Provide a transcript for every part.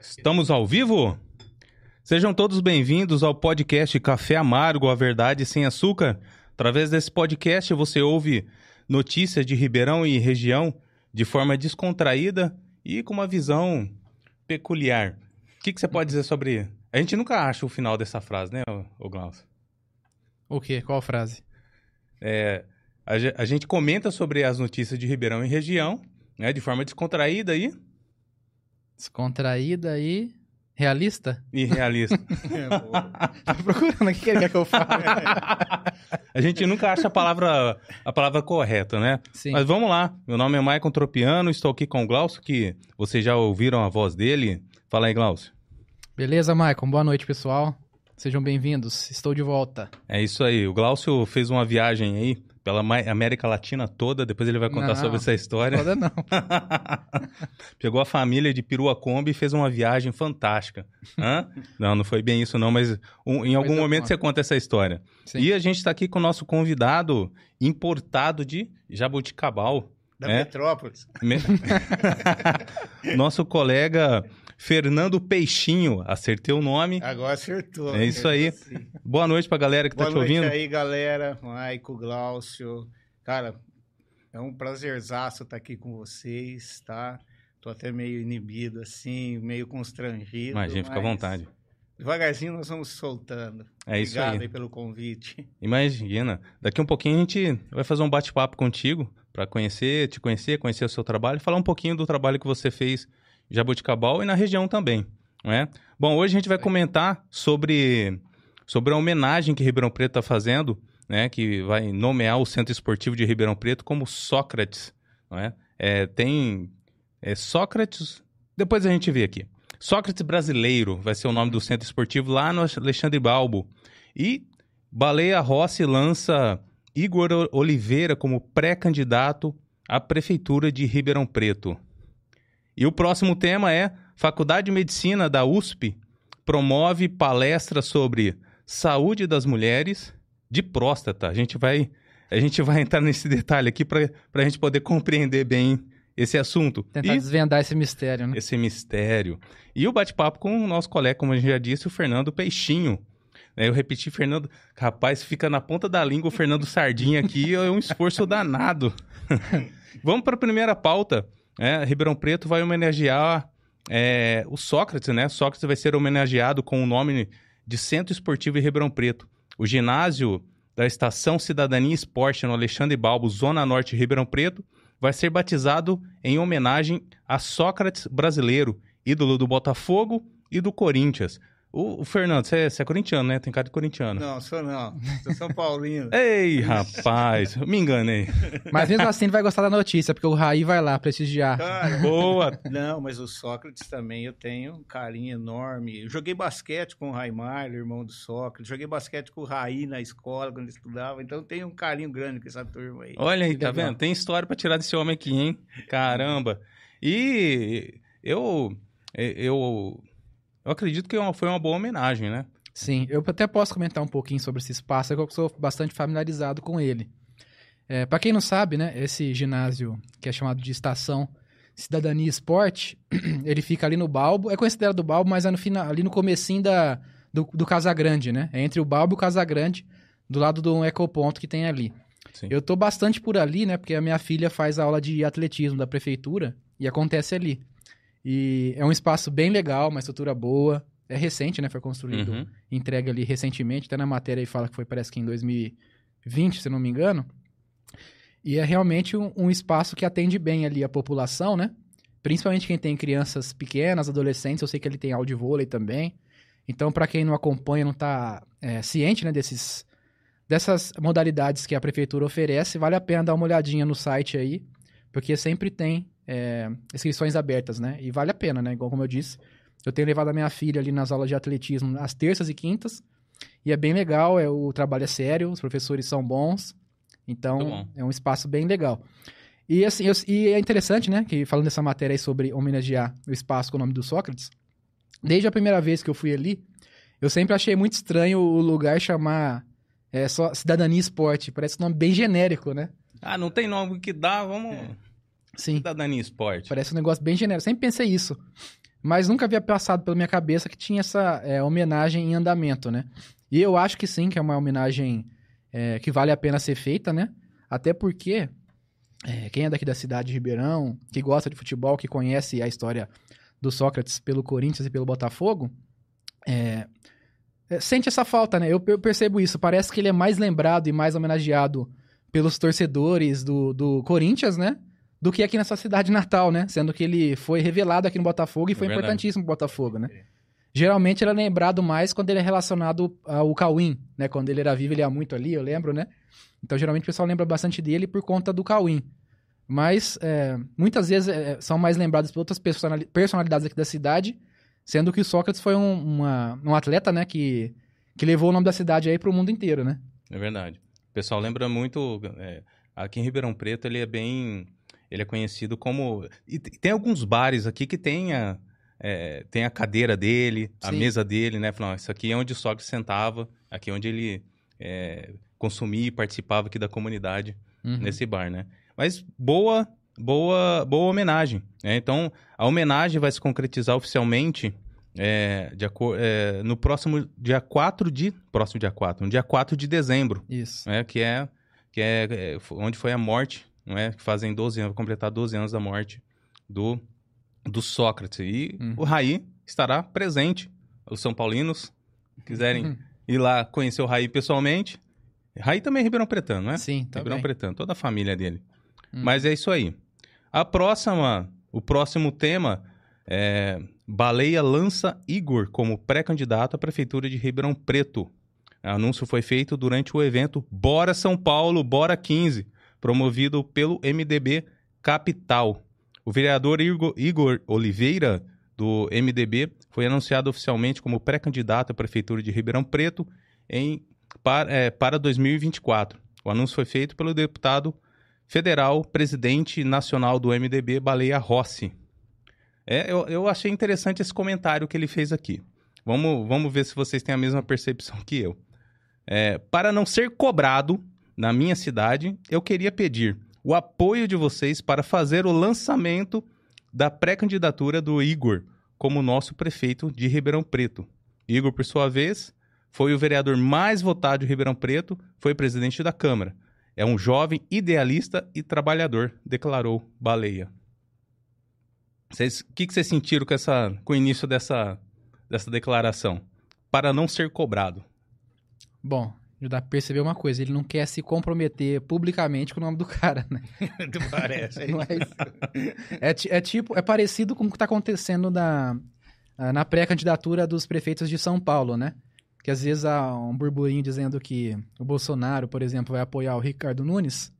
Estamos ao vivo? Sejam todos bem-vindos ao podcast Café Amargo, a verdade sem açúcar. Através desse podcast você ouve notícias de Ribeirão e região de forma descontraída e com uma visão peculiar. O que, que você pode dizer sobre... A gente nunca acha o final dessa frase, né, ô Glaucio? O quê? Qual frase? É, a, ge- a gente comenta sobre as notícias de Ribeirão e região, né, de forma descontraída e, Descontraída e realista? e realista. Tô procurando aqui o que ele quer que eu fale. a gente nunca acha a palavra, a palavra correta, né? Sim. Mas vamos lá. Meu nome é Maicon Tropiano, estou aqui com o Glaucio, que vocês já ouviram a voz dele. Fala aí, Glaucio. Beleza, Maicon? Boa noite, pessoal. Sejam bem-vindos. Estou de volta. É isso aí. O Glaucio fez uma viagem aí pela América Latina toda. Depois ele vai contar Não. sobre essa história. Toda não. Pegou a família de Piruacombi e fez uma viagem fantástica. Hã? Não, não foi bem isso não, mas um- em algum eu momento conto. você conta essa história. Sim. E a gente está aqui com o nosso convidado importado de Jabuticabal. Da É? Metrópolis. Me- Nosso colega Fernando Peixinho, acertei o nome. Agora acertou. É isso aí. Sim. Boa noite pra galera que Boa tá te noite ouvindo. aí, galera. Maico, Glaucio. Cara, é um prazerzaço estar aqui com vocês, tá? Tô até meio inibido, assim, meio constrangido. Imagina, fica à mas vontade. Devagarzinho nós vamos soltando. É isso Obrigado aí. pelo convite. Imagina. Daqui um pouquinho a gente vai fazer um bate-papo contigo pra conhecer, te conhecer, conhecer o seu trabalho, falar um pouquinho do trabalho que você fez em Jabuticabal e na região também, não é? Bom, hoje a gente vai comentar sobre sobre a homenagem que Ribeirão Preto está fazendo, né, que vai nomear o Centro Esportivo de Ribeirão Preto como Sócrates, não é? Tem é, Sócrates, depois a gente vê aqui. Sócrates Brasileiro vai ser o nome do Centro Esportivo lá no Alexandre Balbo. E Baleia Rossi lança Igor Oliveira como pré-candidato à Prefeitura de Ribeirão Preto. E o próximo tema é Faculdade de Medicina da USP promove palestra sobre saúde das mulheres de próstata. A gente vai, a gente vai entrar nesse detalhe aqui para a gente poder compreender bem esse assunto. Tentar E desvendar esse mistério, né? esse mistério. E o bate-papo com o nosso colega, como a gente já disse, o Fernando Peixinho. né? Eu repeti, Fernando. Rapaz, fica na ponta da língua o Fernando Sardinha aqui, é um esforço danado. Vamos para a primeira pauta. Né? Ribeirão Preto vai homenagear é, o Sócrates, né? Sócrates vai ser homenageado com o nome de Centro Esportivo em Ribeirão Preto. O ginásio da Estação Cidadania Esporte no Alexandre Balbo, Zona Norte de Ribeirão Preto, vai ser batizado em homenagem a Sócrates brasileiro, ídolo do Botafogo e do Corinthians. O, o Fernando, você é, você é corintiano, né? Tem cara de corintiano. Não, sou não. Sou São Paulino. Ei, rapaz, me enganei. Mas mesmo assim ele vai gostar da notícia, porque o Raí vai lá prestigiar. Cara, Boa. Não, mas o Sócrates também eu tenho um carinho enorme. Eu joguei basquete com o Raimar, irmão do Sócrates. Joguei basquete com o Raí na escola quando estudava. Então eu tenho um carinho grande com essa turma aí. Olha aí, tá vendo? Tem história pra tirar desse homem aqui, hein? Caramba. E eu eu eu acredito que é foi uma boa homenagem, né? Sim, eu até posso comentar um pouquinho sobre esse espaço, é que eu sou bastante familiarizado com ele. É, para quem não sabe, né, esse ginásio que é chamado de Estação Cidadania e Esporte, ele fica ali no Balbo, é considerado Balbo, mas é no final, ali no comecinho da, do, do Casagrande, né? É entre o Balbo e o Casagrande, do lado do ecoponto que tem ali. Sim. Eu tô bastante por ali, né, porque a minha filha faz aula de atletismo da prefeitura e acontece ali. E é um espaço bem legal, uma estrutura boa, é recente, né, foi construído Uhum. entregue ali recentemente, até na matéria aí fala que foi parece que em 2020, se não me engano. E é realmente um, um espaço que atende bem ali a população, né? Principalmente quem tem crianças pequenas, adolescentes, eu sei que ele tem áudio vôlei também. Então, para quem não acompanha, não tá é, ciente, né, desses dessas modalidades que a prefeitura oferece, vale a pena dar uma olhadinha no site aí, porque sempre tem é, inscrições abertas, né? E vale a pena, né? Igual como eu disse, eu tenho levado a minha filha ali nas aulas de atletismo às terças e quintas. E é bem legal, é, o trabalho é sério, os professores são bons. Então, bom. é um espaço bem legal. E, assim, eu- e é interessante, né, que falando dessa matéria aí sobre homenagear o espaço com o nome do Sócrates, desde a primeira vez que eu fui ali, eu sempre achei muito estranho o lugar chamar é, só Cidadania Esporte. Parece um nome bem genérico, né? Ah, não tem nome que dá, vamos. Sim. Cidadania Esporte. Parece um negócio bem genérico. Sempre pensei isso. mas nunca havia passado pela minha cabeça que tinha essa é, homenagem em andamento, né? E eu acho que sim, que é uma homenagem é, que vale a pena ser feita, né? Até porque é, quem é daqui da cidade de Ribeirão, que gosta de futebol, que conhece a história do Sócrates pelo Corinthians e pelo Botafogo, é, é, sente essa falta, né? Eu, eu, percebo isso. Parece que ele é mais lembrado e mais homenageado pelos torcedores do, do Corinthians, né? Do que aqui nessa cidade natal, né? Sendo que ele foi revelado aqui no Botafogo e foi importantíssimo pro Botafogo, né? Geralmente ele é lembrado mais quando ele é relacionado ao Cauim, né? Quando ele era vivo, ele ia muito ali, eu lembro, né? Então geralmente o pessoal lembra bastante dele por conta do Cauim. Mas é, muitas vezes é, são mais lembrados por outras personalidades aqui da cidade Sendo que o Sócrates foi um, uma, um atleta, né, que, que levou o nome da cidade aí para o mundo inteiro, né? É verdade. O pessoal lembra muito... É, aqui em Ribeirão Preto ele é bem... Ele é conhecido como... E tem alguns bares aqui que tem a, é, tem a cadeira dele, a Sim. mesa dele, né? Falam, isso aqui é onde o Sócrates sentava, aqui é onde ele é, consumia e participava aqui da comunidade, uhum. nesse bar, né? Mas boa boa, boa homenagem. Né? Então, a homenagem vai se concretizar oficialmente é, de, é, no próximo dia 4 de. Próximo dia 4, no dia 4 de dezembro. Isso. Né? Que é, que é, é onde foi a morte, não é? Que fazem 12 anos, completar 12 anos da morte do, do Sócrates. E uhum. o Raí estará presente. Os São Paulinos quiserem uhum. ir lá conhecer o Raí pessoalmente. Raí também é Ribeirão Pretano, não é? Sim, também. Ribeirão Pretano, toda a família dele. Uhum. Mas é isso aí. A próxima, o próximo tema é Baleia lança Igor como pré-candidato à prefeitura de Ribeirão Preto. O anúncio foi feito durante o evento Bora São Paulo, Bora 15, promovido pelo MDB Capital. O vereador Igor Oliveira, do MDB, foi anunciado oficialmente como pré-candidato à prefeitura de Ribeirão Preto em, para, é, para 2024. O anúncio foi feito pelo deputado federal, presidente nacional do MDB, Baleia Rossi. É, eu, eu achei interessante esse comentário que ele fez aqui. Vamos, vamos ver se vocês têm a mesma percepção que eu. É, para não ser cobrado na minha cidade, eu queria pedir o apoio de vocês para fazer o lançamento da pré-candidatura do Igor como nosso prefeito de Ribeirão Preto. Igor, por sua vez, foi o vereador mais votado de Ribeirão Preto, foi presidente da Câmara. É um jovem idealista e trabalhador, declarou Baleia. O que, que vocês sentiram com, essa, com o início dessa, dessa declaração? Para não ser cobrado. Bom, dá pra perceber uma coisa, ele não quer se comprometer publicamente com o nome do cara, né? Parece. É, é, é, tipo, é parecido com o que tá acontecendo na, na pré-candidatura dos prefeitos de São Paulo, né? que às vezes há um burburinho dizendo que o Bolsonaro, por exemplo, vai apoiar o Ricardo Nunes,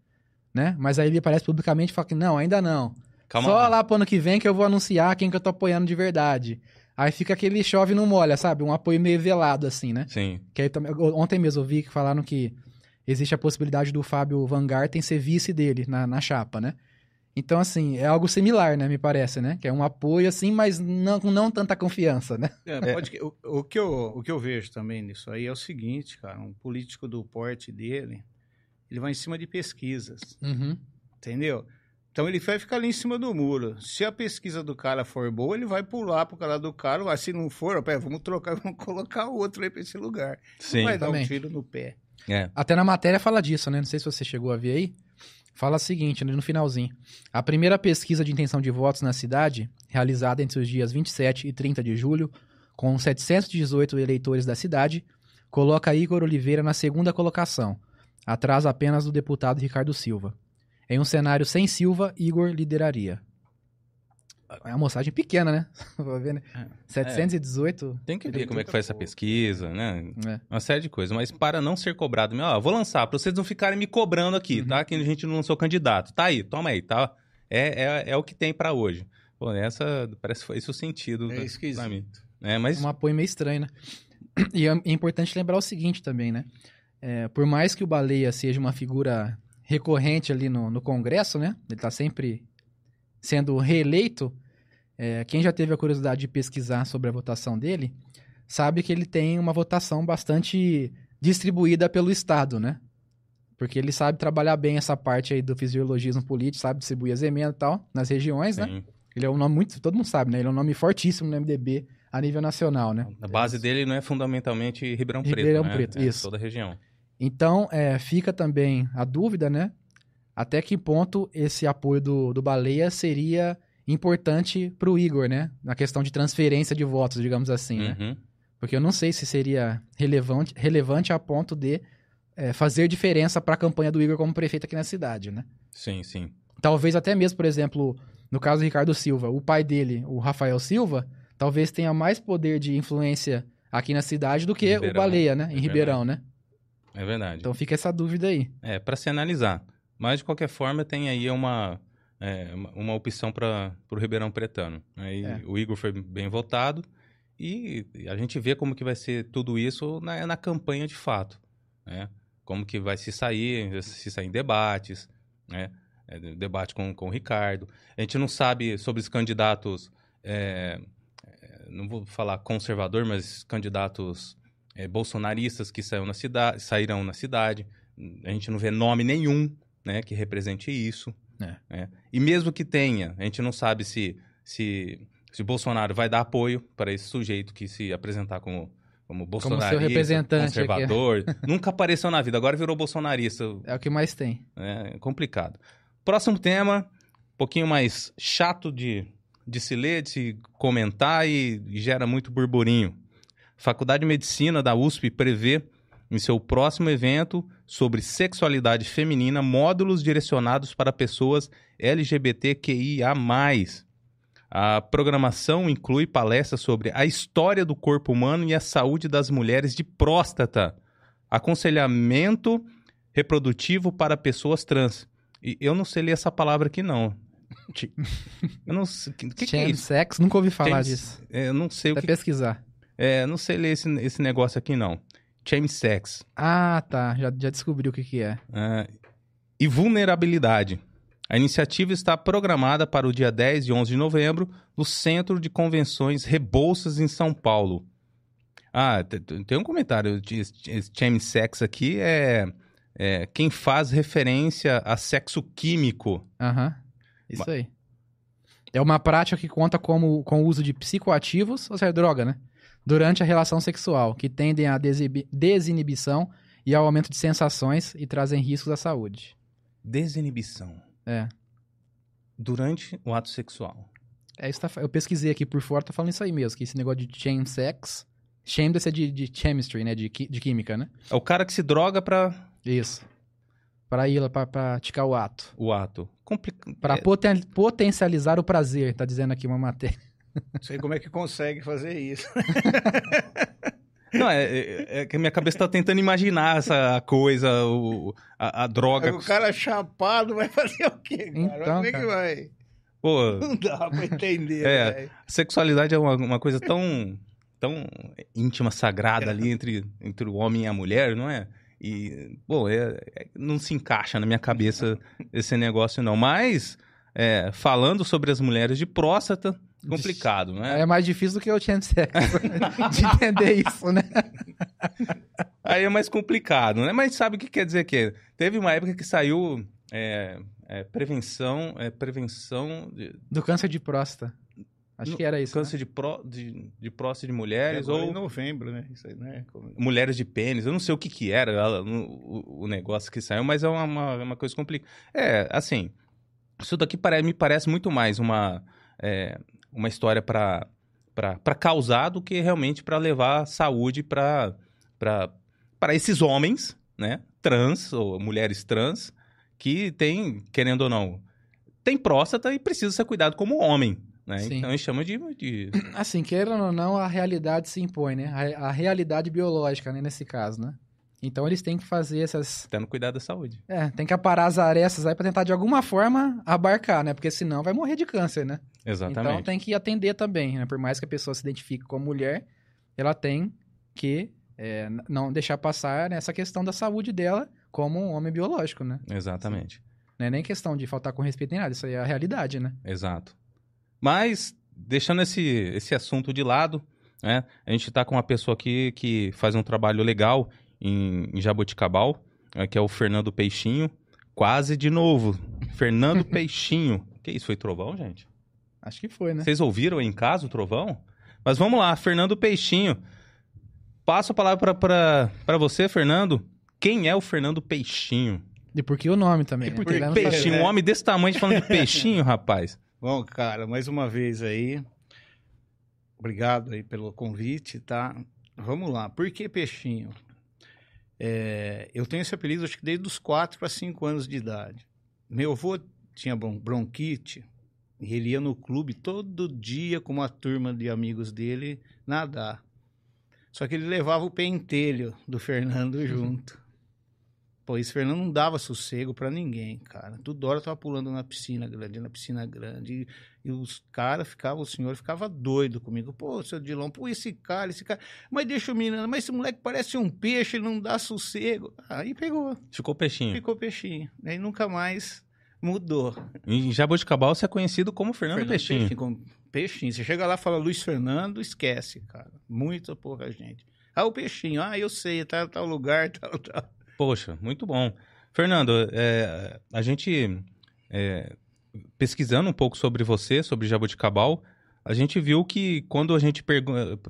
né? Mas aí ele aparece publicamente e fala que não, ainda não. Calma Só lá pro ano que vem que eu vou anunciar quem que eu tô apoiando de verdade. Aí fica aquele chove não molha, sabe? Um apoio meio velado, assim, né? Sim. Que aí, ontem mesmo eu vi que falaram que existe a possibilidade do Fábio Van Garten ser vice dele na, na chapa, né? Então, assim, é algo similar, né? Me parece, né? Que é um apoio, assim, mas não com não tanta confiança, né? É, pode, o, o, que eu, o que eu vejo também nisso aí é o seguinte, cara. Um político do porte dele, ele vai em cima de pesquisas. Uhum. Entendeu? Então ele vai ficar ali em cima do muro. Se a pesquisa do cara for boa, ele vai pular pro cara do cara. Mas se não for, pé, vamos trocar, vamos colocar outro aí pra esse lugar. Sim. Não vai também. dar um tiro no pé. É. Até na matéria fala disso, né? Não sei se você chegou a ver aí fala o seguinte, no finalzinho. A primeira pesquisa de intenção de votos na cidade, realizada entre os dias 27 e 30 de julho, com 718 eleitores da cidade, coloca Igor Oliveira na segunda colocação, atrás apenas do deputado Ricardo Silva. Em um cenário sem Silva, Igor lideraria. É uma moçagem pequena, né? Vou ver, né? 718. É. Tem que ver como é que faz essa pesquisa, né? É. Uma série de coisas. Mas para não ser cobrado, meu, ó, vou lançar para vocês não ficarem me cobrando aqui, uhum. tá? Que a gente não sou candidato. Tá aí, toma aí, tá? É, é, é o que tem para hoje. Pô, essa parece que foi esse o sentido. É esquisito. Pra mim. É, mas... Um apoio meio estranho, né? E é importante lembrar o seguinte também, né? É, por mais que o Baleia seja uma figura recorrente ali no, no Congresso, né? Ele tá sempre sendo reeleito, é, quem já teve a curiosidade de pesquisar sobre a votação dele, sabe que ele tem uma votação bastante distribuída pelo Estado, né? Porque ele sabe trabalhar bem essa parte aí do fisiologismo político, sabe distribuir as emendas e tal, nas regiões, né? Sim. né? Ele é um nome muito, todo mundo sabe, né? Ele é um nome fortíssimo no MDB a nível nacional, né? A base dele não é fundamentalmente Ribeirão Preto, Ribeirão né? Preto, É isso. toda a região. Então, é, fica também a dúvida, né? Até que ponto esse apoio do, do Baleia seria importante para o Igor, né? Na questão de transferência de votos, digamos assim, né? Uhum. Porque eu não sei se seria relevante, relevante a ponto de é, fazer diferença para a campanha do Igor como prefeito aqui na cidade, né? Sim, sim. Talvez até mesmo, por exemplo, no caso do Ricardo Silva, o pai dele, o Rafael Silva, talvez tenha mais poder de influência aqui na cidade do que o Ribeirão, Baleia, né? Em é Ribeirão, né? É verdade. Então fica essa dúvida aí. É, para se analisar. Mas, de qualquer forma, tem aí uma, é, uma- opção para o Ribeirão Pretano. Aí É. O Igor foi bem votado e a gente vê como que vai ser tudo isso na, na campanha de fato. Né? Como que vai se sair, se sair em debates, né? É, de- debate com, com o Ricardo. A gente não sabe sobre os candidatos, é, é, não vou falar conservador, mas candidatos é, bolsonaristas que saíram na cidade, sairão na cidade. A gente não vê nome nenhum né, que represente isso. É. né? E mesmo que tenha, a gente não sabe se, se, se Bolsonaro vai dar apoio para esse sujeito que se apresentar como, como bolsonarista, representante aqui, é. conservador. Nunca apareceu na vida, agora virou bolsonarista. É o que mais tem. É complicado. Próximo tema, um pouquinho mais chato de, de se ler, de se comentar e gera muito burburinho. Faculdade de Medicina da USP prevê em seu próximo evento sobre sexualidade feminina módulos direcionados para pessoas LGBTQIA+. A programação inclui palestras sobre a história do corpo humano e a saúde das mulheres de próstata, aconselhamento reprodutivo para pessoas trans. E eu não sei ler essa palavra aqui, não. Eu não sei. O que, que é isso? sex, nunca ouvi falar James- disso. Eu não sei o que. pesquisar. É, não sei ler esse, esse negócio aqui, não. Shame sex. Ah, tá. Já, já descobri o que, que é. Ah, e vulnerabilidade. A iniciativa está programada para o dia 10 e 11 de novembro no Centro de Convenções Rebouças, em São Paulo. Ah, te- te- tem um comentário de esse sex aqui é, é quem faz referência a sexo químico. Aham. Isso aí. É uma prática que conta como, com o uso de psicoativos, ou seja, droga, né? Durante a relação sexual, que tendem à desinibição e ao aumento de sensações e trazem riscos à saúde. Desinibição É. durante o ato sexual. É isso tá, eu pesquisei aqui por fora, tá falando isso aí mesmo, que esse negócio de shame sex. Shame deve ser de, de chemistry, né? De, de química, né? É o cara que se droga para Isso. Pra ir lá pra praticar o ato. o ato. Complica... Pra é, poten- potencializar o prazer, tá dizendo aqui uma matéria. Não sei como é que consegue fazer isso. Não, é, é- é que a minha cabeça tá tentando imaginar essa coisa, o, a, a droga. O cara chapado vai fazer o quê, cara? Então, como é que vai? Pô, Não dá pra entender, É. sexualidade é uma, uma coisa tão, tão íntima, sagrada ali entre, entre o homem e a mulher, não é? E, pô, é- é- não se encaixa na minha cabeça esse negócio, não. Mas, é, falando sobre as mulheres de próstata, complicado, né? É mais difícil do que o shame sex. de entender isso, né? Aí é mais complicado, né? Mas sabe o que quer dizer que teve uma época que saiu é, é, prevenção, é, prevenção de Do câncer de próstata. Acho No- que era isso. câncer de, pró, de, de próstata de mulheres Agora ou em novembro, né? Isso aí, né? Como- mulheres de pênis. Eu não sei o que que era ela, no- o, o negócio que saiu, mas é uma, uma, uma coisa complicada. É, assim, isso daqui pare- me parece muito mais uma, é, uma história para causar do que realmente para levar saúde para para esses homens, né, trans ou mulheres trans que tem, querendo ou não, tem próstata e precisa ser cuidado como homem, né? Então a gente chama de, de Assim, querendo ou não, a realidade se impõe, né? A, a realidade biológica, né? Nesse caso, né? Então eles têm que fazer essas. tendo cuidado da saúde. É, tem que aparar as arestas aí pra tentar de alguma forma abarcar, né? Porque senão vai morrer de câncer, né? Exatamente. Então tem que atender também, né? Por mais que a pessoa se identifique como mulher, ela tem que é, não deixar passar essa questão da saúde dela como um homem biológico, né? Exatamente. Não é nem questão de faltar com respeito nem nada, isso aí é a realidade, né? Exato. Mas, deixando esse, esse assunto de lado, né? A gente está com uma pessoa aqui que faz um trabalho legal em, em Jaboticabal, né, que é o Fernando Peixinho. Quase de novo. Fernando Peixinho. Que isso, foi trovão, gente? Acho que foi, né? Vocês ouviram em casa o trovão? Mas vamos lá, Fernando Peixinho. Passo a palavra para você, Fernando. Quem é o Fernando Peixinho? E por que o nome também? E por que peixinho? é. Um homem desse tamanho falando de peixinho, rapaz. Bom, cara, mais uma vez aí. Obrigado aí pelo convite, tá? Vamos lá. Por que peixinho? É, eu tenho esse apelido acho que desde os 4 para 5 anos de idade. Meu avô tinha bron- bronquite e ele ia no clube todo dia com uma turma de amigos dele nadar. Só que ele levava o pentelho do Fernando junto. Pô, esse Fernando não dava sossego pra ninguém, cara. Toda hora tava pulando na piscina grande, na piscina grande. E, e os caras ficavam, o senhor ficava doido comigo. Pô, seu Dilon, pô, esse cara, esse cara. Mas deixa o menino, mas esse moleque parece um peixe, ele não dá sossego. Aí pegou, Ficou peixinho. ficou peixinho. Aí nunca mais mudou. Em Jaboticabal você é conhecido como Fernando, Fernando Peixinho. com peixinho. Você chega lá e fala Luiz Fernando, esquece, cara. Muita pouca gente. Ah, o peixinho, ah, eu sei, tá tal lugar, tal, tal. Poxa, muito bom. Fernando, é, a gente é, pesquisando um pouco sobre você, sobre Jaboticabal, a gente viu que quando a gente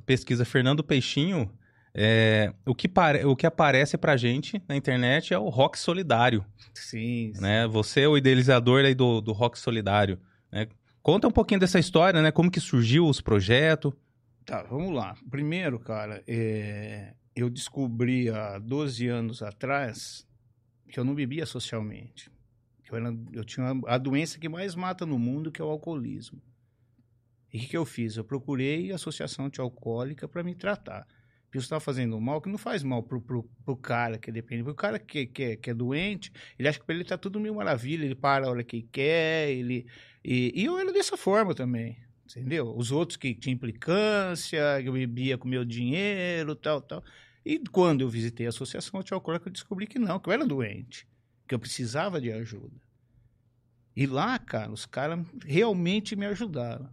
pesquisa Fernando Peixinho, é, o, que o que aparece pra gente na internet é o rock solidário, Sim, sim. né? Você é o idealizador aí do, do rock solidário, né? Conta um pouquinho dessa história, né? Como que surgiu os projetos. Tá, vamos lá. Primeiro, cara, é, eu descobri há 12 anos atrás que eu não bebia socialmente. Eu, era- eu tinha a doença que mais mata no mundo, que é o alcoolismo. E o que, que eu fiz? Eu procurei a associação antialcoólica para me tratar. Porque eu estava fazendo mal, que não faz mal pro, pro cara que depende. Pro cara que, que, é- que é doente, ele acha que pra ele tá tudo mil maravilha, ele para a hora que quer, ele... E, e eu era dessa forma também. Entendeu? Os outros que tinham implicância, que eu bebia com meu dinheiro, tal, tal. E quando eu visitei a associação antialcoólica, eu descobri que não, que eu era doente, que eu precisava de ajuda. E lá, cara, os caras realmente me ajudaram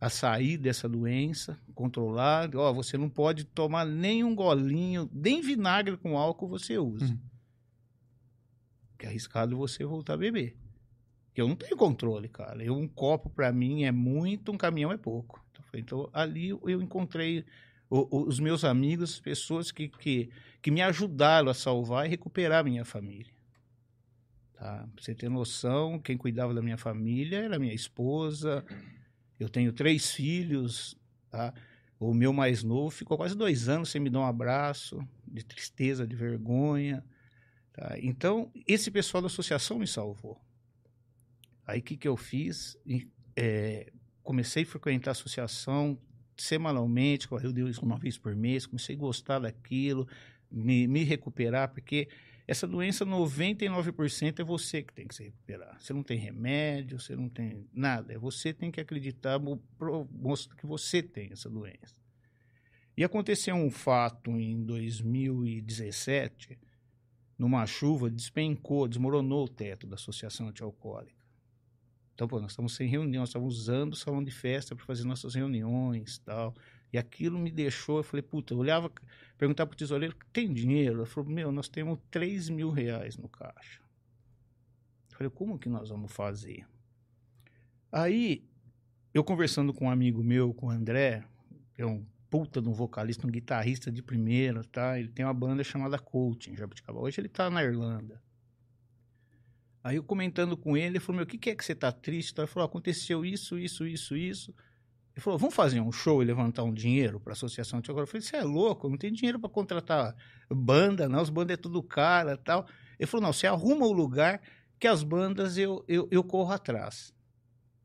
a sair dessa doença, controlar. Ó, você não pode tomar nem um golinho, nem vinagre com álcool você usa. Uhum. Que é arriscado você voltar a beber. Que eu não tenho controle, cara. Eu, um copo pra mim é muito, um caminhão é pouco. Então, foi- Então, ali eu encontrei o- os meus amigos, as pessoas que, que, que me ajudaram a salvar e recuperar minha família. Tá? Pra você ter noção, quem cuidava da minha família era minha esposa. Eu tenho três filhos, tá? O meu mais novo ficou quase dois anos sem me dar um abraço, de tristeza, de vergonha. tá? Então, esse pessoal da associação me salvou. Aí, o que, que eu fiz? É, comecei a frequentar a associação semanalmente, eu isso uma vez por mês, comecei a gostar daquilo, me, me recuperar, porque essa doença, 99% é você que tem que se recuperar. Você não tem remédio, você não tem nada. É você que tem que acreditar, mostrar que você tem essa doença. E aconteceu um fato em 2017, numa chuva, despencou, desmoronou o teto da Associação Antialcoólica. Então, pô, nós estamos sem reunião, nós estamos usando o salão de festa para fazer nossas reuniões tal. E aquilo me deixou, eu falei, puta, eu olhava, perguntava pro tesoureiro, tem dinheiro? Ele falou, meu, nós temos 3 mil reais no caixa. Eu falei, como que nós vamos fazer? Aí, eu conversando com um amigo meu, com o André, que é um puta de um vocalista, um guitarrista de primeira, tá? Ele tem uma banda chamada Coaching, Jabuticaba. Hoje ele tá na Irlanda. Aí eu comentando com ele, ele falou, meu, o que, que é que você tá triste? Ele falou, aconteceu isso, isso, isso, isso. Ele falou, vamos fazer um show e levantar um dinheiro para a associação de agora. Eu falei, você é louco, não tem dinheiro para contratar banda, não, as bandas é tudo cara tal. Ele falou, não, você arruma o lugar que as bandas eu, eu, eu corro atrás.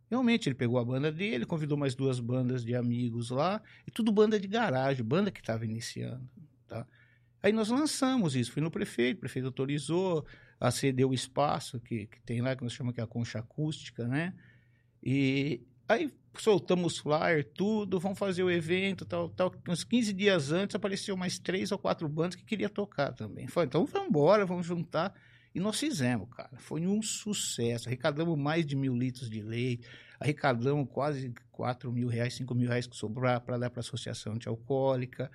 Realmente, ele pegou a banda dele, convidou mais duas bandas de amigos lá, e tudo banda de garagem, banda que estava iniciando, tá? Aí nós lançamos isso, fui no prefeito, o prefeito autorizou, a ceder o espaço que, que tem lá, que nós chamamos que é a concha acústica, né? E aí soltamos flyer, tudo, vamos fazer o evento, tal, tal. Uns 15 dias antes apareceu mais três ou quatro bandas que queria tocar também. Falei, então vamos embora, vamos juntar. E nós fizemos, cara. Foi um sucesso. Arrecadamos mais de mil litros de leite, arrecadamos quase 4 mil reais, 5 mil reais que sobrar para dar para a Associação Antialcoólica,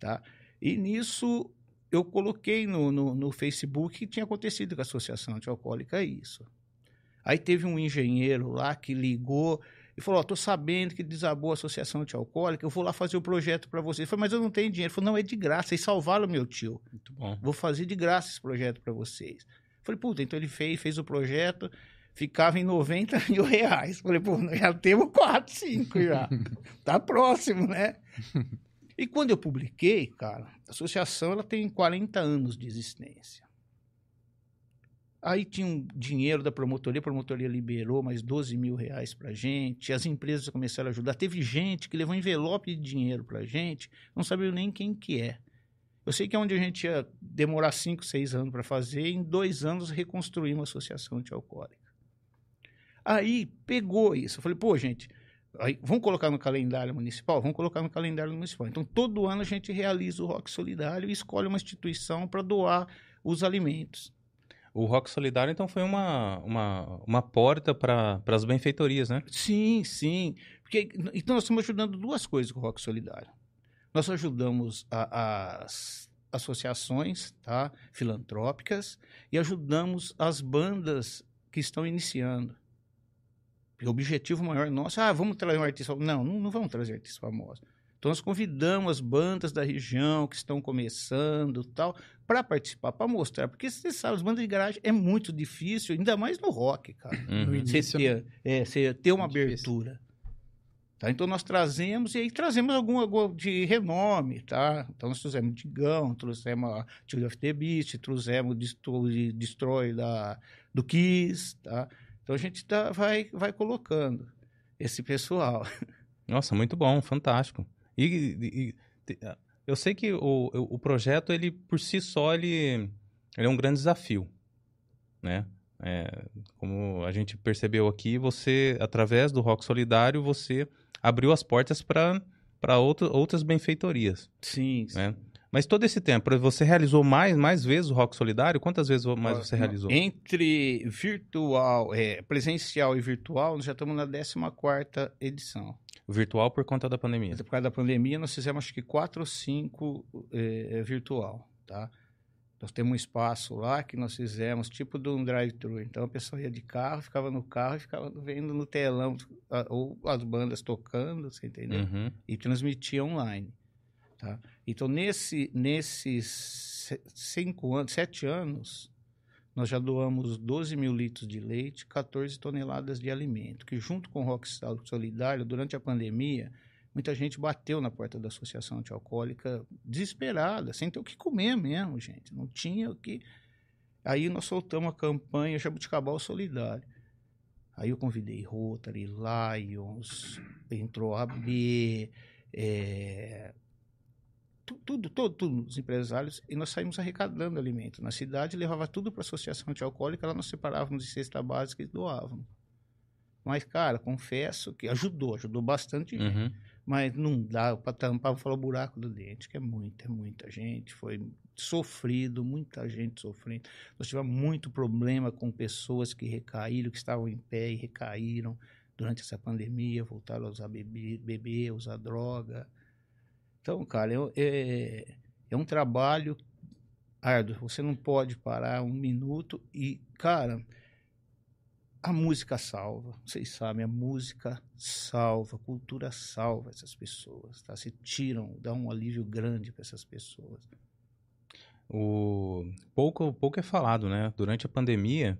tá? E nisso eu coloquei no, no, no Facebook que tinha acontecido com a Associação Antialcoólica isso. Aí teve um engenheiro lá que ligou e falou: Ó, tô sabendo que desabou a associação antialcoólica, eu vou lá fazer o projeto para vocês. Eu falei, mas eu não tenho dinheiro. Ele falou: não, é de graça, vocês salvaram meu tio. Muito bom. Vou fazer de graça esse projeto para vocês. Eu falei, puta, então ele fez, fez o projeto, ficava em 90 mil reais. Eu falei, pô, já temos 4, 5 já. tá próximo, né? E quando eu publiquei, cara, a associação ela tem 40 anos de existência. Aí tinha um dinheiro da promotoria, a promotoria liberou mais 12 mil reais pra gente, as empresas começaram a ajudar. Teve gente que levou envelope de dinheiro pra gente, não sabia nem quem que é. Eu sei que é onde a gente ia demorar 5, 6 anos para fazer, em dois anos reconstruir uma associação antialcoólica. Aí pegou isso. Eu falei, pô, gente, aí, vamos colocar no calendário municipal? Vamos colocar no calendário municipal. Então, todo ano a gente realiza o Rock Solidário e escolhe uma instituição para doar os alimentos. O Rock Solidário, então, foi uma, uma, uma porta para as benfeitorias, né? Sim, sim. Porque, então, nós estamos ajudando duas coisas com o Rock Solidário. Nós ajudamos a, as associações tá, filantrópicas e ajudamos as bandas que estão iniciando. O objetivo maior nosso, ah, vamos trazer um artista. Não, não, não vamos trazer artistas famosos. Então, nós convidamos as bandas da região que estão começando tal, para participar, para mostrar. Porque você sabe, as bandas de garagem é muito difícil, ainda mais no rock, cara. Uhum. Você ter, é, você ter uma abertura. Tá? Então, nós trazemos, e aí trazemos algum, algum de renome, tá? Então, nós trouxemos Digão, trouxemos a Children of the Beast, trouxemos o Destroy, Destroy da, do Kiss, tá? Então, a gente tá, vai, vai colocando esse pessoal. Nossa, muito bom, fantástico. E, e- e- te- eu sei que o, o projeto, ele por si só, ele, ele é um grande desafio, né? É, como a gente percebeu aqui, você, através do Rock Solidário, você abriu as portas para outras benfeitorias, Sim, né? Mas todo esse tempo, você realizou mais, mais vezes o Rock Solidário? Quantas vezes mais você realizou? Entre virtual, é, presencial e virtual, nós já estamos na 14ª edição. Virtual por conta da pandemia. Por causa da pandemia, nós fizemos acho que quatro ou cinco é, é, virtual, tá? Nós temos um espaço lá que nós fizemos tipo de um drive-thru. Então a pessoa ia de carro, ficava no carro e ficava vendo no telão a- ou as bandas tocando, você entendeu? Uhum. E transmitia online, tá? Então nesse nesses se- cinco anos, sete anos, nós já doamos 12 mil litros de leite, 14 toneladas de alimento, que junto com o Rockstar Solidário, durante a pandemia, muita gente bateu na porta da Associação Antialcoólica desesperada, sem ter o que comer mesmo, gente. Não tinha o que... Aí nós soltamos a campanha Jabuticabal Solidário. Aí eu convidei Rotary, Lions, entrou a B, é, tu- tudo, todo, tudo, os empresários, e nós saímos arrecadando alimento na cidade, levava tudo para a associação antialcoólica, lá nós separávamos de cesta básica e doávamos. Mas, cara, confesso que ajudou, ajudou bastante gente. Uhum. Mas não dá para tampar, falar o buraco do dente, que é muita, é muita gente. Foi sofrido, muita gente sofrendo. Nós tivemos muito problema com pessoas que recaíram, que estavam em pé e recaíram durante essa pandemia, voltaram a usar bebê, beber, usar droga. Então, cara, é, é, é um trabalho árduo. Você não pode parar um minuto e, cara, a música salva. Vocês sabem, a música salva, a cultura salva essas pessoas, tá? Se tiram, dá um alívio grande para essas pessoas. O pouco, pouco é falado, né? Durante a pandemia,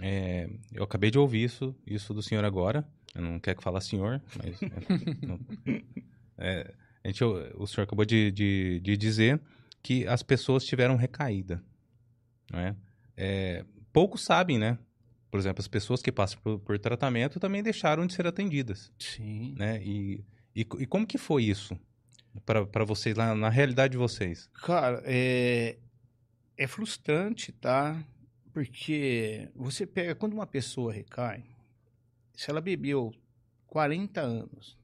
é, eu acabei de ouvir isso, isso do senhor agora. Eu não quero que falar senhor, mas é, não- é, a gente, o senhor acabou de, de, de dizer que as pessoas tiveram recaída, né? É, poucos sabem, né? Por exemplo, as pessoas que passam por, por tratamento também deixaram de ser atendidas, Sim. né? E, e, e como que foi isso para vocês, lá na realidade de vocês? Cara, é, é frustrante, tá? Porque você pega, quando uma pessoa recai, se ela bebeu 40 anos,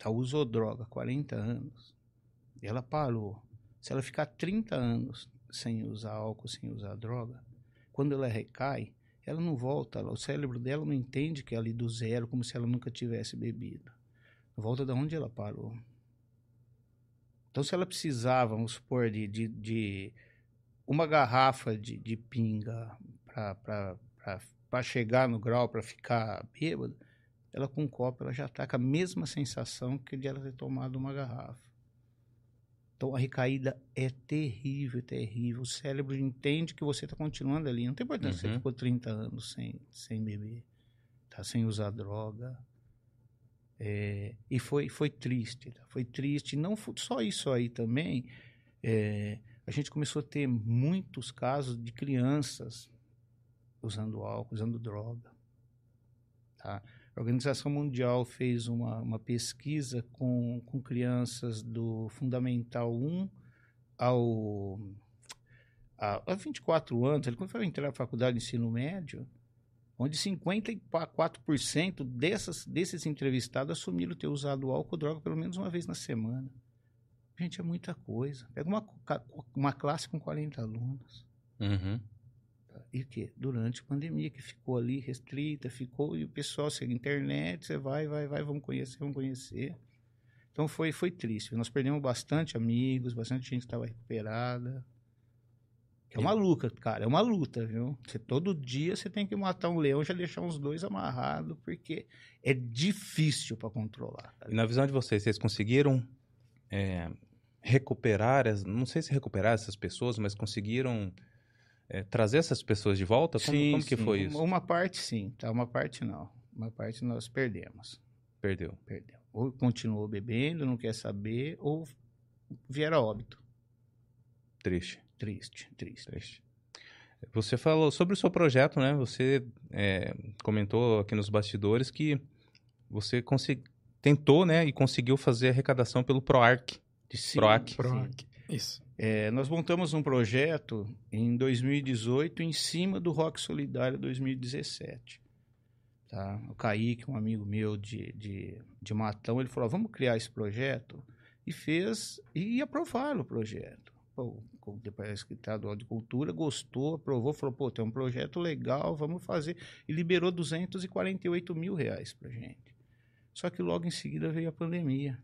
tá, usou droga 40 anos, ela parou. Se ela ficar 30 anos sem usar álcool, sem usar droga, quando ela recai, ela não volta, ela- o cérebro dela não entende que é ali do zero, como se ela nunca tivesse bebido. Volta da onde ela parou. Então, se ela precisava, vamos supor, de, de, de uma garrafa de, de pinga para chegar no grau, para ficar bêbado, ela com um copo, ela já está com a mesma sensação que de ela ter tomado uma garrafa. Então a recaída é terrível, terrível. O cérebro entende que você está continuando ali. Não tem importância uhum. você ficou 30 anos sem, sem beber, tá? sem usar droga. É, e foi, foi triste, tá? foi triste. Não só isso aí também. É, a gente começou a ter muitos casos de crianças usando álcool, usando droga. Tá? A Organização Mundial fez uma, uma pesquisa com, com crianças do Fundamental 1 ao a, a 24 anos, ele quando foi entrar na faculdade de ensino médio, onde 54% dessas, desses entrevistados assumiram ter usado álcool ou droga pelo menos uma vez na semana. Gente, é muita coisa. Pega uma, uma classe com 40 alunos. Uhum. E o quê? Durante a pandemia, que ficou ali restrita, ficou, e o pessoal segue internet, você vai, vai, vai, vamos conhecer, vamos conhecer. Então foi, foi triste. Nós perdemos bastante amigos, bastante gente estava recuperada. É uma luta, cara, é uma luta, viu? Você, todo dia você tem que matar um leão e já deixar uns dois amarrados, porque é difícil para controlar. E na visão de vocês, vocês conseguiram é, recuperar, não sei se recuperar essas pessoas, mas conseguiram é, trazer essas pessoas de volta? Como, sim, como que sim. foi isso? Uma parte sim, tá? Uma parte não. Uma parte nós perdemos. Perdeu. Perdeu. Ou continuou bebendo, não quer saber, ou viera óbito. Triste. Triste, triste. Triste. Você falou sobre o seu projeto, né? Você é, comentou aqui nos bastidores que você tentou, né, e conseguiu fazer arrecadação pelo PROARC. Sim, PROAC. PROAC. Isso. É, nós montamos um projeto em 2018 em cima do Rock Solidário 2017. Tá? O Kaique, um amigo meu de, de, de Matão, ele falou: vamos criar esse projeto. E fez, e aprovaram o projeto. Pô, o Departamento Estadual de Cultura gostou, aprovou, falou: pô, tem um projeto legal, vamos fazer. E liberou 248 mil reais para gente. Só que logo em seguida veio a pandemia.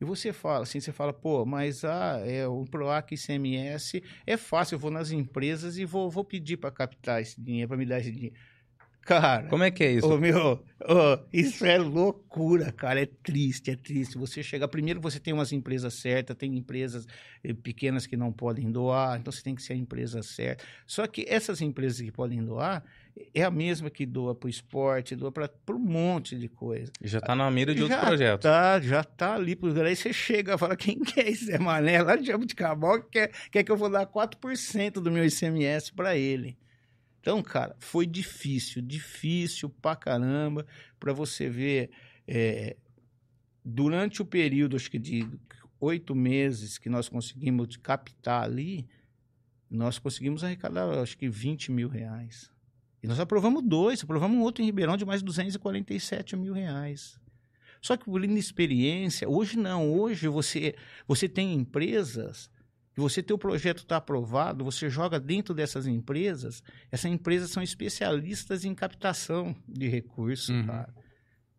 E você fala assim, você fala, pô, mas ah, é, o PROAC ICMS é fácil, eu vou nas empresas e vou, vou pedir para captar esse dinheiro, para me dar esse dinheiro. Cara. Como é que é isso? Ô, meu, isso é loucura, cara. É triste, é triste. Você chega. Primeiro, você tem umas empresas certas, tem empresas eh, pequenas que não podem doar, então você tem que ser a empresa certa. Só que essas empresas que podem doar é a mesma que doa para o esporte, doa para um monte de coisa. Já está na mira de outros já projetos. Tá, já está ali. Por... Aí você chega e fala: quem quer esse Zé Mané lá de Jabuticabal quer, quer que eu vou dar 4% do meu ICMS para ele. Então, cara, foi difícil, difícil pra caramba para você ver. É, durante o período, acho que de oito meses que nós conseguimos captar ali, nós conseguimos arrecadar, acho que 20 mil reais. E nós aprovamos dois, aprovamos um outro em Ribeirão de mais 247 mil reais. Só que por inexperiência, hoje não, hoje você, você tem empresas e você ter o projeto está aprovado, você joga dentro dessas empresas, essas empresas são especialistas em captação de recursos, uhum. cara.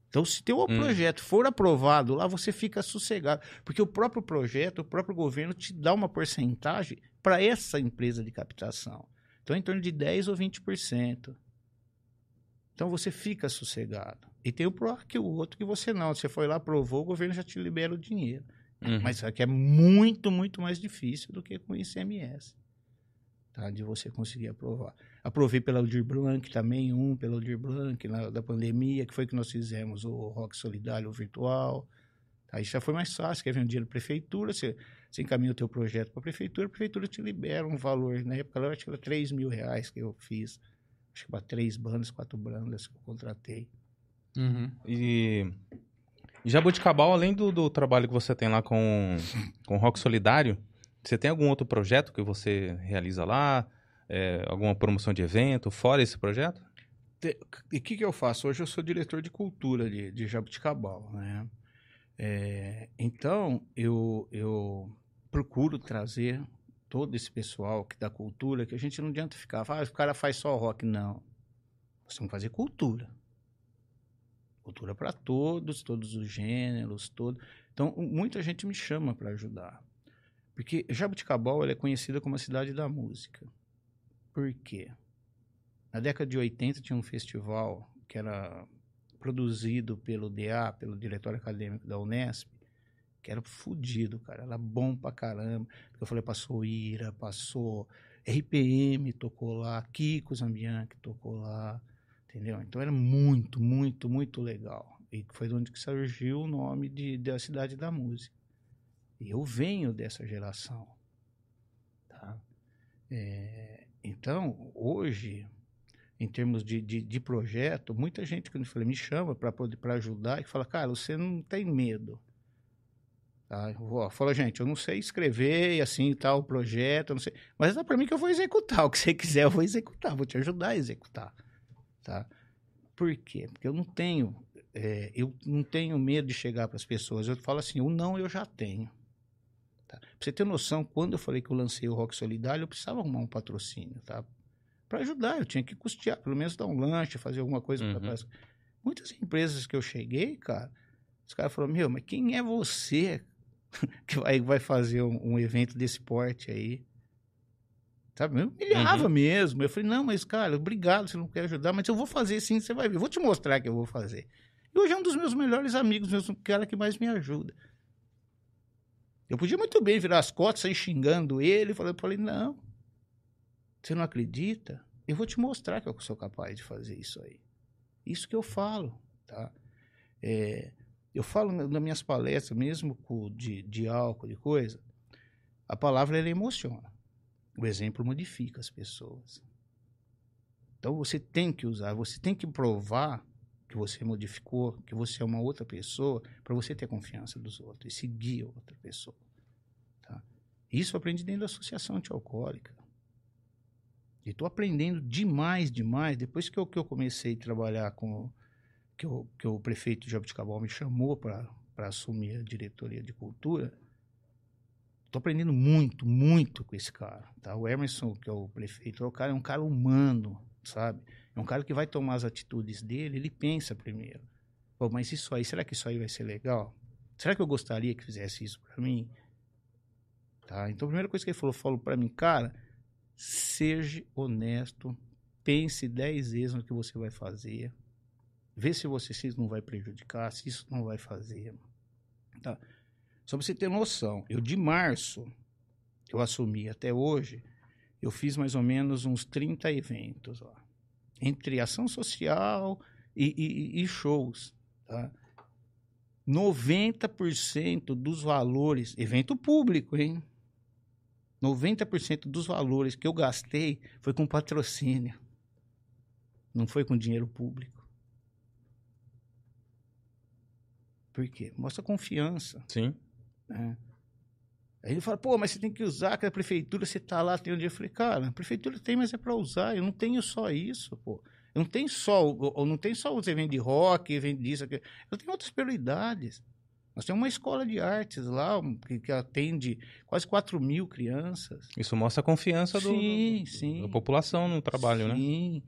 Então, se teu uhum. projeto for aprovado lá, você fica sossegado. Porque o próprio projeto, o próprio governo te dá uma porcentagem para essa empresa de captação. Então, em torno de 10% ou 20%. Então, você fica sossegado. E tem o PROAC, o outro que você não. Você foi lá, aprovou, o governo já te libera o dinheiro. Uhum. Mas aqui é muito, muito mais difícil do que com o ICMS. Tá? De você conseguir aprovar. Aprovei pela Aldir Blanc também, um pela Aldir Blanc, na, da pandemia, que foi que nós fizemos o Rock Solidário virtual. Aí já foi mais fácil, quer ver um dinheiro da prefeitura, você, você encaminha o teu projeto para a prefeitura, a prefeitura te libera um valor. Na época, eu acho que era 3 mil reais que eu fiz. Acho que para três bandas, quatro bandas que eu contratei. Uhum. E Jabuticabal, além do, do trabalho que você tem lá com, com Rock Solidário, você tem algum outro projeto que você realiza lá? É, alguma promoção de evento, fora esse projeto? E o que, que eu faço? Hoje eu sou diretor de cultura de, de Jabuticabal, né? É, então, eu, eu procuro trazer todo esse pessoal que da cultura, que a gente não adianta ficar, ah, o cara faz só rock. Não. Nós temos fazer cultura. Cultura para todos, todos os gêneros, todo. Então, muita gente me chama para ajudar. Porque Jabuticabal é conhecida como a cidade da música. Por quê? Na década de 80 tinha um festival que era produzido pelo DA, pelo Diretório Acadêmico da Unesp, que era fudido, cara. Era bom pra caramba. Eu falei, passou Ira, passou RPM, tocou lá, Kiko Zambianchi tocou lá, entendeu? Então era muito, muito, muito legal. E foi onde que surgiu o nome de, da Cidade da Música. E eu venho dessa geração, tá? É, então, hoje, em termos de, de, de, projeto, muita gente, quando eu falei, me chama para ajudar e fala, cara, você não tem medo. Tá? Fala, gente, eu não sei escrever e assim tal projeto, não sei, mas dá para mim que eu vou executar. O que você quiser, eu vou executar, vou te ajudar a executar, tá? Por quê? Porque eu não tenho, é, eu não tenho medo de chegar para as pessoas. Eu falo assim, o não eu já tenho. Tá? Pra você ter noção, quando eu falei que eu lancei o Rock Solidário, eu precisava arrumar um patrocínio, tá? Para ajudar, eu tinha que custear, pelo menos dar um lanche, fazer alguma coisa. Uhum. Pra... Muitas empresas que eu cheguei, cara, os caras falaram, meu, mas quem é você que vai, vai fazer um, um evento desse porte aí? Sabe? Eu humilhava uhum. mesmo. Eu falei, não, mas, cara, obrigado, você não quer ajudar, mas eu vou fazer sim, você vai ver. Eu vou te mostrar que eu vou fazer. E hoje é um dos meus melhores amigos, o cara que mais me ajuda. Eu podia muito bem virar as costas, sair xingando ele. Eu falei, não, você não acredita? Eu vou te mostrar que eu sou capaz de fazer isso aí. Isso que eu falo, tá? É, eu falo nas minhas palestras, mesmo de, de álcool, de coisa, a palavra ela emociona. O exemplo modifica as pessoas. Então você tem que usar, você tem que provar que você modificou, que você é uma outra pessoa, para você ter confiança dos outros e seguir outra pessoa. Tá? Isso eu aprendi dentro da associação antialcoólica. E estou aprendendo demais, demais. Depois que eu, que eu comecei a trabalhar com. Que, eu, que o prefeito de Jabuticabal me chamou para assumir a diretoria de cultura, estou aprendendo muito, muito com esse cara. Tá? O Emerson, que é o prefeito, é, o cara, é um cara humano, sabe? É um cara que vai tomar as atitudes dele, ele pensa primeiro. Pô, mas isso aí, será que isso aí vai ser legal? Será que eu gostaria que fizesse isso para mim? Tá? Então a primeira coisa que ele falou, falou para mim, cara, seja honesto, pense dez vezes no que você vai fazer, vê se você se isso não vai prejudicar, se isso não vai fazer. Tá? Só pra você ter noção, eu de março, eu assumi até hoje, eu fiz mais ou menos uns 30 eventos. Ó entre ação social e, e, e shows. Tá? 90% dos valores, evento público, hein? 90% dos valores que eu gastei foi com patrocínio. Não foi com dinheiro público. Por quê? Mostra confiança. Sim. Né? Aí ele fala, pô, mas você tem que usar, que a prefeitura, você tá lá, tem um dia. Eu falei, cara, a prefeitura tem, mas é para usar. Eu não tenho só isso, pô. Eu não tenho só, eu não tenho só os eventos de rock, evento disso, aqui. eu tenho outras prioridades. Nós temos uma escola de artes lá, que, que atende quase 4 mil crianças. Isso mostra a confiança do, sim, do, sim. da população no trabalho, sim, né? Sim,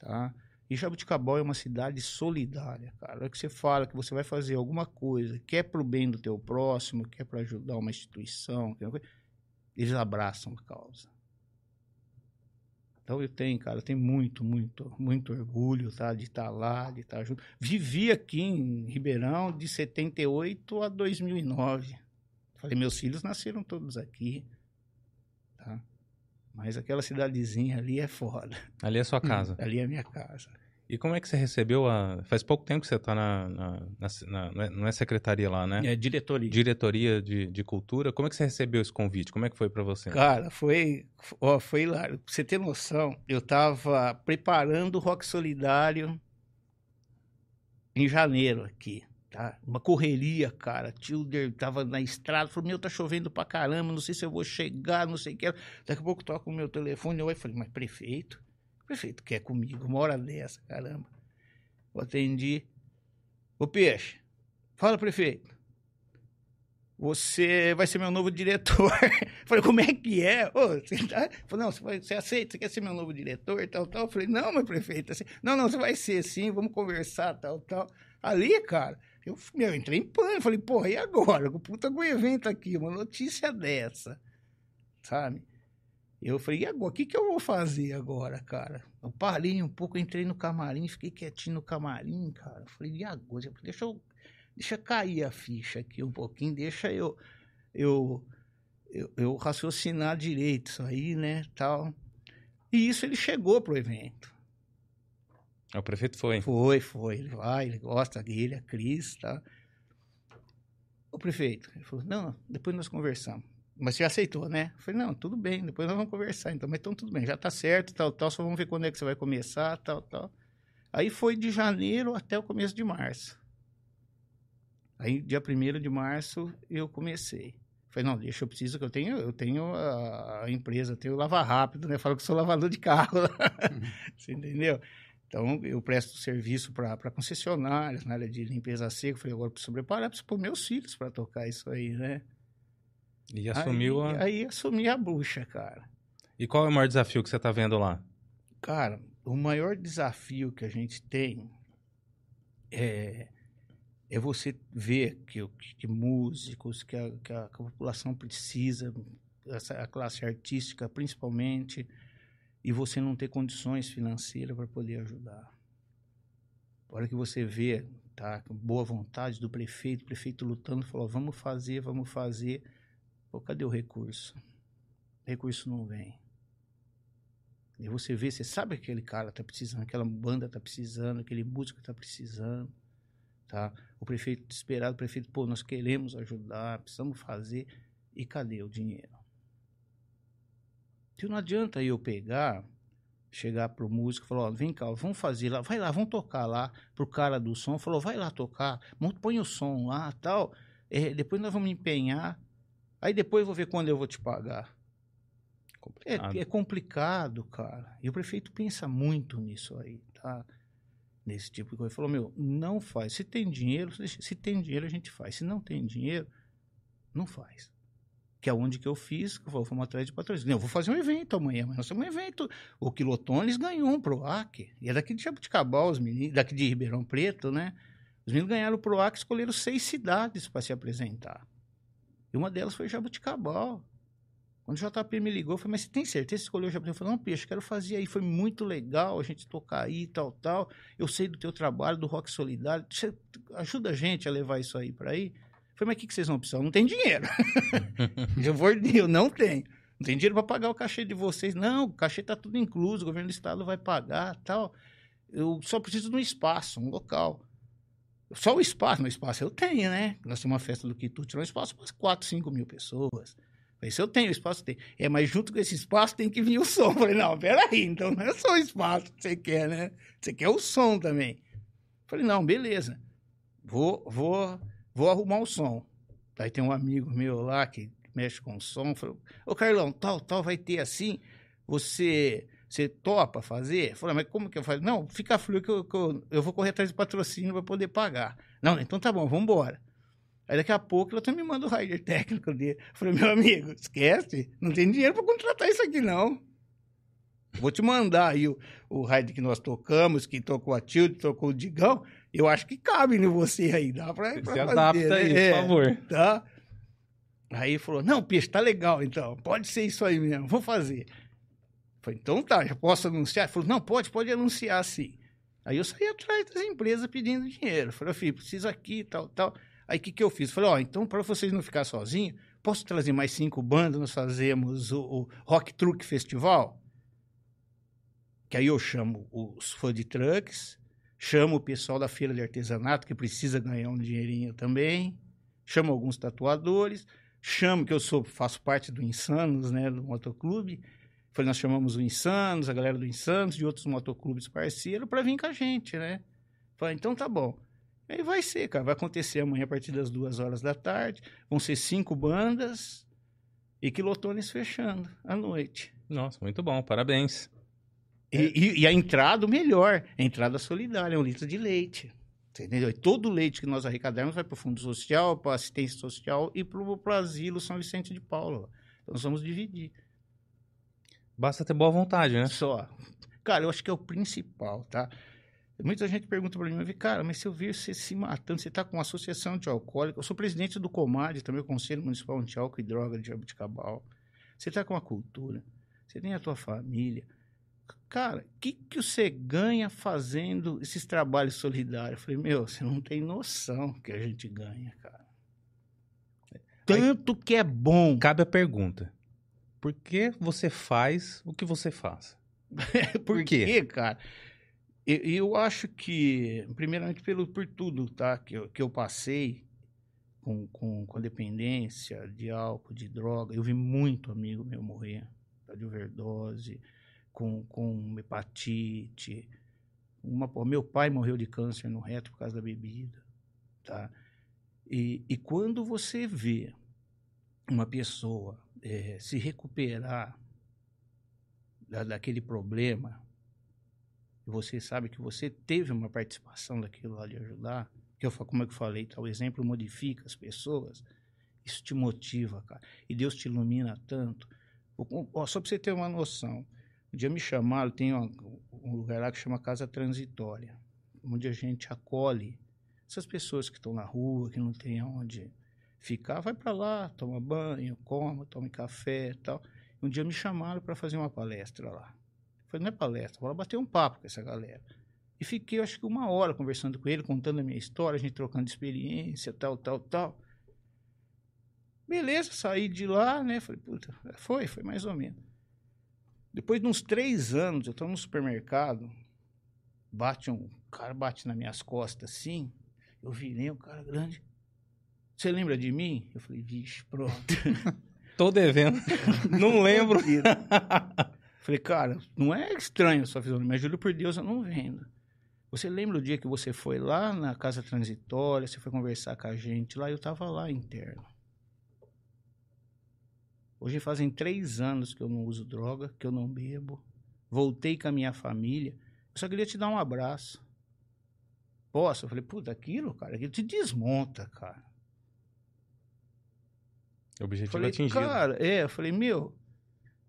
tá. E Jabuticabal é uma cidade solidária, cara. É que você fala que você vai fazer alguma coisa, que é pro bem do teu próximo, que é para ajudar uma instituição, eles abraçam a causa. Então eu tenho, cara, eu tenho muito, muito, muito orgulho, tá? De estar tá lá, de estar tá junto. Vivi aqui em Ribeirão de 78 a 2009. Falei, meus filhos nasceram todos aqui, tá? Mas aquela cidadezinha ali é foda. Ali é sua casa. ali é minha casa. E como é que você recebeu a. Faz pouco tempo que você está na, na, na, na, Não é secretaria lá, né? É diretoria. Diretoria de, de Cultura. Como é que você recebeu esse convite? Como é que foi para você? Cara, foi. Ó, foi lá. Pra você ter noção, eu estava preparando o Rock Solidário em janeiro aqui. Tá? Uma correria, cara. Tilder tava na estrada, falou: Meu, tá chovendo pra caramba, não sei se eu vou chegar, não sei o que. Daqui a pouco toca o meu telefone. Eu falei: Mas prefeito? prefeito quer comigo, uma hora dessa, caramba. Eu atendi. Ô Peixe, fala prefeito. Você vai ser meu novo diretor. falei, como é que é? Ô, você tá... Falei, não, você, vai, você aceita? Você quer ser meu novo diretor? Tal, tal. Falei, não, meu prefeito. Assim, não, não, você vai ser sim, vamos conversar, tal, tal. Ali, cara, eu, meu, entrei em pânico. Falei, porra, e agora? O puta com evento aqui, uma notícia dessa, sabe? Eu falei, e agora? O que, que eu vou fazer agora, cara? Eu parei um pouco, entrei no camarim, fiquei quietinho no camarim, cara. Eu falei, e agora? Eu deixa eu. Deixa cair a ficha aqui um pouquinho, deixa eu. Eu, eu, eu raciocinar direito isso aí, né? Tal. E isso ele chegou pro evento. O prefeito foi. Foi, foi. Ele vai, ele gosta dele, a Cris, tá? O prefeito, ele falou, não, depois nós conversamos. Mas você aceitou, né? Eu falei, não, tudo bem, depois nós vamos conversar. Então, mas então tudo bem, já tá certo, tal, tal, só vamos ver quando é que você vai começar, tal, tal. Aí foi de janeiro até o começo de março. Aí, dia 1 de março, eu comecei. Falei, não, deixa, eu preciso que eu tenho, eu tenho a, empresa, eu tenho Lava Rápido, né? Falo que sou lavador de carro. Você entendeu? Então, eu presto serviço para concessionárias na área de limpeza seca. Falei, agora preciso preparar para meus filhos para tocar isso aí, né? E assumiu aí, a. Aí assumi a bucha, cara. E qual é o maior desafio que você está vendo lá? Cara, o maior desafio que a gente tem é, é você ver que, que músicos, que a, que a, população precisa, a classe artística principalmente, e você não ter condições financeiras para poder ajudar. A hora que você vê, tá, boa vontade do prefeito, o prefeito lutando, falou, vamos fazer, vamos fazer. Pô, cadê o recurso? O recurso não vem. E você vê, você sabe que aquele cara está precisando, aquela banda está precisando, aquele músico está precisando, tá? O prefeito desesperado, o prefeito, pô, nós queremos ajudar, precisamos fazer. E cadê o dinheiro? Então não adianta eu pegar, chegar pro músico e falar, ó, vem cá, vamos fazer lá, vai lá, vamos tocar lá pro cara do som, falou, vai lá tocar, põe o som lá, tal, é, depois nós vamos empenhar, aí depois eu vou ver quando eu vou te pagar. Complicado. É, é complicado, cara. E o prefeito pensa muito nisso aí, tá? Nesse tipo de coisa. Ele falou, meu, não faz. Se tem dinheiro, se tem dinheiro a gente faz. Se não tem dinheiro, não faz que é onde que eu fiz, que eu fomos atrás de patrocínio. Eu vou fazer um evento amanhã, mas nós temos um evento. O Quilotones ganhou um PROAC. E é daqui de Jabuticabal, os meninos, daqui de Ribeirão Preto, né? Os meninos ganharam o PROAC e escolheram seis cidades para se apresentar. E uma delas foi Jabuticabal. Quando o JP me ligou, eu falei, mas você tem certeza que escolheu o Jabuticabal? Eu falei, não, peixe, quero fazer aí. Foi muito legal a gente tocar aí, tal, tal. Eu sei do teu trabalho, do rock solidário. Você ajuda a gente a levar isso aí para aí. Falei, mas o que, que vocês vão precisar? Não tem dinheiro. eu, vou, eu não tenho. Não tem dinheiro para pagar o cachê de vocês. Não, o cachê está tudo incluso, o governo do estado vai pagar tal. Eu só preciso de um espaço, um local. Só o espaço, no espaço eu tenho, né? Nós temos uma festa do Quitute, um espaço para 4, 5 mil pessoas. Falei, se eu tenho, o espaço tem. É, mas junto com esse espaço tem que vir o som. Falei, não, peraí, então não é só o espaço que você quer, né? Você quer o som também. Falei, não, beleza. Vou, vou vou arrumar o som. Aí tem um amigo meu lá que mexe com o som, falou, ô Carlão, tal, tal vai ter assim, você você topa fazer? Falei, mas como que eu faço? Não, fica frio que eu, que eu, vou correr atrás de patrocínio para poder pagar. Não, então tá bom, vamos embora. Aí daqui a pouco ela também manda o rider técnico dele. Falei, meu amigo, esquece, não tem dinheiro para contratar isso aqui não. Vou te mandar aí o, o rider que nós tocamos, que tocou a Tilde, tocou o Digão, eu acho que cabe em você aí, dá pra, pra Se fazer, adapta né? aí, é, por favor. Tá? Aí falou, não, peixe, tá legal, então, pode ser isso aí mesmo, vou fazer. falei, então tá, já posso anunciar? Ele falou, não, pode, pode anunciar sim. Aí eu saí atrás das empresas pedindo dinheiro. falei, filho, preciso aqui, tal, tal. Aí o que, que eu fiz? falei, ó, oh, então para vocês não ficar sozinhos, posso trazer mais cinco bandas, nós fazemos o, o Rock Truck Festival? Que aí eu chamo os food trucks, Chamo o pessoal da feira de artesanato, que precisa ganhar um dinheirinho também. Chamo alguns tatuadores. Chamo, que eu sou, faço parte do Insanos, né, do motoclube. Falei, nós chamamos o Insanos, a galera do Insanos, de outros motoclubes parceiros, para vir com a gente, né? Falei, então tá bom. Aí vai ser, cara. Vai acontecer amanhã a partir das duas horas da tarde. Vão ser cinco bandas e quilotones fechando à noite. Nossa, muito bom. Parabéns. E, e, e, a entrada, o melhor, a entrada solidária, é um litro de leite. Entendeu? E todo o leite que nós arrecadarmos vai para o Fundo Social, para assistência social e para o Asilo São Vicente de Paulo. Então nós vamos dividir. Basta ter boa vontade, né? Só. Cara, eu acho que é o principal, tá? Muita gente pergunta para mim, cara, mas se eu ver você se matando, você está com uma associação de alcoólicos, eu sou presidente do COMAD, também o Conselho Municipal Antiálcool e Droga de Jabuticabal. Você está com a cultura. você tem a tua família. Cara, o que, que você ganha fazendo esses trabalhos solidários? Eu falei, meu, você não tem noção que a gente ganha, cara. Tanto que é bom. Cabe a pergunta. Por que você faz o que você faz? Por quê, cara? Eu, eu acho que, primeiramente, pelo, por tudo tá, que, eu, que eu passei com, com, com dependência de álcool, de droga. Eu vi muito amigo meu morrer tá, de overdose, com, com hepatite. Uma, meu pai morreu de câncer no reto por causa da bebida. Tá? E, e quando você vê uma pessoa é, se recuperar da, daquele problema, você sabe que você teve uma participação daquilo lá de ajudar, que eu como eu falei, tá, o exemplo modifica as pessoas, isso te motiva, cara. E Deus te ilumina tanto. Só para você ter uma noção, um dia me chamaram, tem um, lugar lá que chama Casa Transitória, onde a gente acolhe essas pessoas que estão na rua, que não tem onde ficar, vai para lá, toma banho, coma, tome café e tal. Um dia me chamaram para fazer uma palestra lá. Falei, não é palestra, vou lá bater um papo com essa galera. E fiquei, acho que uma hora conversando com ele, contando a minha história, a gente trocando experiência, tal, tal, tal. Beleza, saí de lá, né? Falei, puta, foi, foi mais ou menos. Depois de uns três anos, eu estou no supermercado, bate um o cara bate nas minhas costas assim, eu virei um cara grande. Você lembra de mim? Eu falei, vixe, pronto. Tô devendo. não lembro. falei, cara, não é estranho a sua fisionomia, mas juro por Deus, eu não vendo. Você lembra o dia que você foi lá na casa transitória, você foi conversar com a gente lá, eu tava lá interno. Hoje fazem três anos que eu não uso droga, que eu não bebo. Voltei com a minha família. Eu só queria te dar um abraço. Posso? Eu falei, puta, aquilo, cara, aquilo te desmonta, cara. O objetivo falei, atingido. Cara, é, eu falei, meu,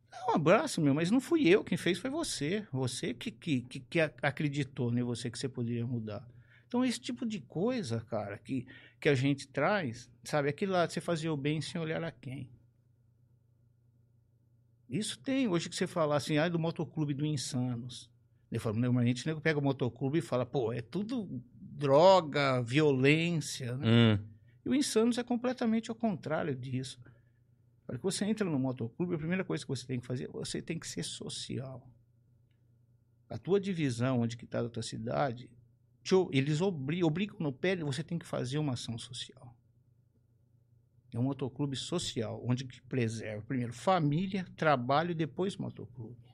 dá um abraço, meu, mas não fui eu, quem fez foi você. Você que, que, que, que acreditou em né, você que você poderia mudar. Então, esse tipo de coisa, cara, que, que a gente traz, sabe, aquilo lá, você fazia o bem sem olhar a quem. Isso tem, hoje que você fala assim, ah, do motoclube do Insanos. Eu falo, normalmente o nego pega o motoclube e fala, pô, é tudo droga, violência, né? Hum. E o Insanos é completamente ao contrário disso. Para que você entre no motoclube, a primeira coisa que você tem que fazer, você tem que ser social. A tua divisão, onde que está a tua cidade, eles obrigam, obrigam no pé, você tem que fazer uma ação social. É um motoclube social, onde que preserva primeiro família, trabalho e depois motoclube.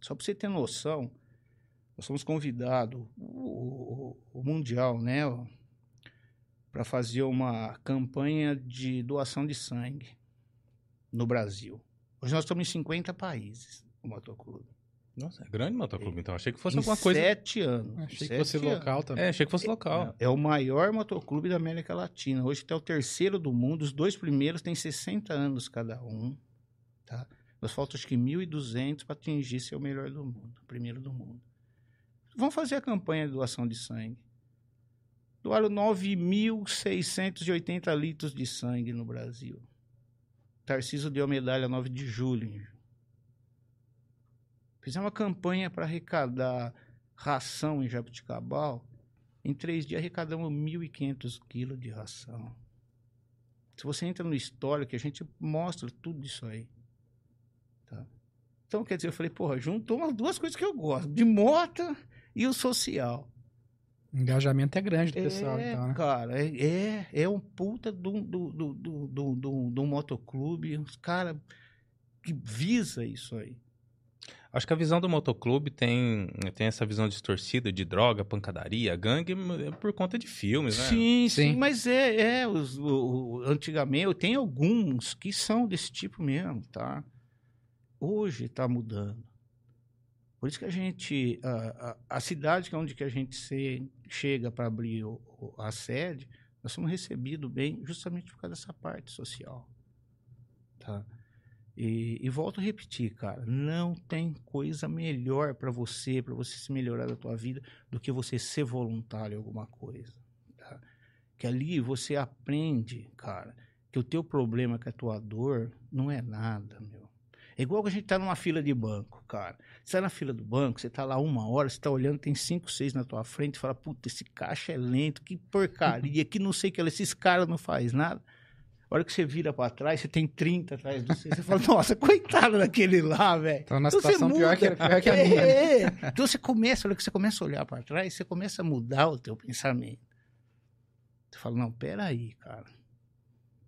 Só para você ter noção, nós somos convidados, o, o, o Mundial, né, para fazer uma campanha de doação de sangue no Brasil. Hoje nós estamos em 50 países, o motoclube. Nossa, é grande motoclube, então. Achei que fosse em alguma coisa. Sete anos. Achei sete que fosse anos. local também. É, achei que fosse local. É, é o maior motoclube da América Latina. Hoje está o terceiro do mundo. Os dois primeiros têm 60 anos cada um. Tá? Nós faltam acho que 1.200 para atingir ser o melhor do mundo, o primeiro do mundo. Vamos fazer a campanha de doação de sangue. Doaram 9.680 litros de sangue no Brasil. Tarcísio deu a medalha 9 de julho. Fizemos uma campanha para arrecadar ração em Jabuticabal. Em três dias arrecadamos 1.500 quilos de ração. Se você entra no histórico, a gente mostra tudo isso aí. Tá? Então, quer dizer, eu falei, porra, juntou umas duas coisas que eu gosto: de moto e o social. O engajamento é grande do pessoal, é, então, né? cara, é, é, é um puta do, do, do, do, do, do, do motoclube, uns cara que visa isso aí. Acho que a visão do motoclube tem, tem essa visão distorcida de droga, pancadaria, gangue, é por conta de filmes, né? Sim, sim, Sim. mas é, é os, o, o- antigamente, tem alguns que são desse tipo mesmo, tá? Hoje está mudando. Por isso que a gente, a, a, a cidade que é onde que a gente se, chega para abrir o- o- a sede, nós somos recebidos bem justamente por causa dessa parte social, tá? E, e volto a repetir, cara, não tem coisa melhor para você, para você se melhorar da tua vida, do que você ser voluntário em alguma coisa, tá? Que ali você aprende, cara, que o teu problema, que a tua dor, não é nada, meu. É igual que a gente tá numa fila de banco, cara. Você tá na fila do banco, você tá lá uma hora, você tá olhando, tem cinco, seis na tua frente, e fala, puta, esse caixa é lento, que porcaria, que não sei o que, esses caras não faz nada. A hora que você vira pra trás, você tem 30 atrás de você. Você fala, nossa, coitado daquele lá, velho. Então, na Então, você situação pior que, muda. pior que a minha. né? É, é. Então você começa, a hora que você começa a olhar pra trás, você começa a mudar o teu pensamento. Você fala, não, peraí, cara.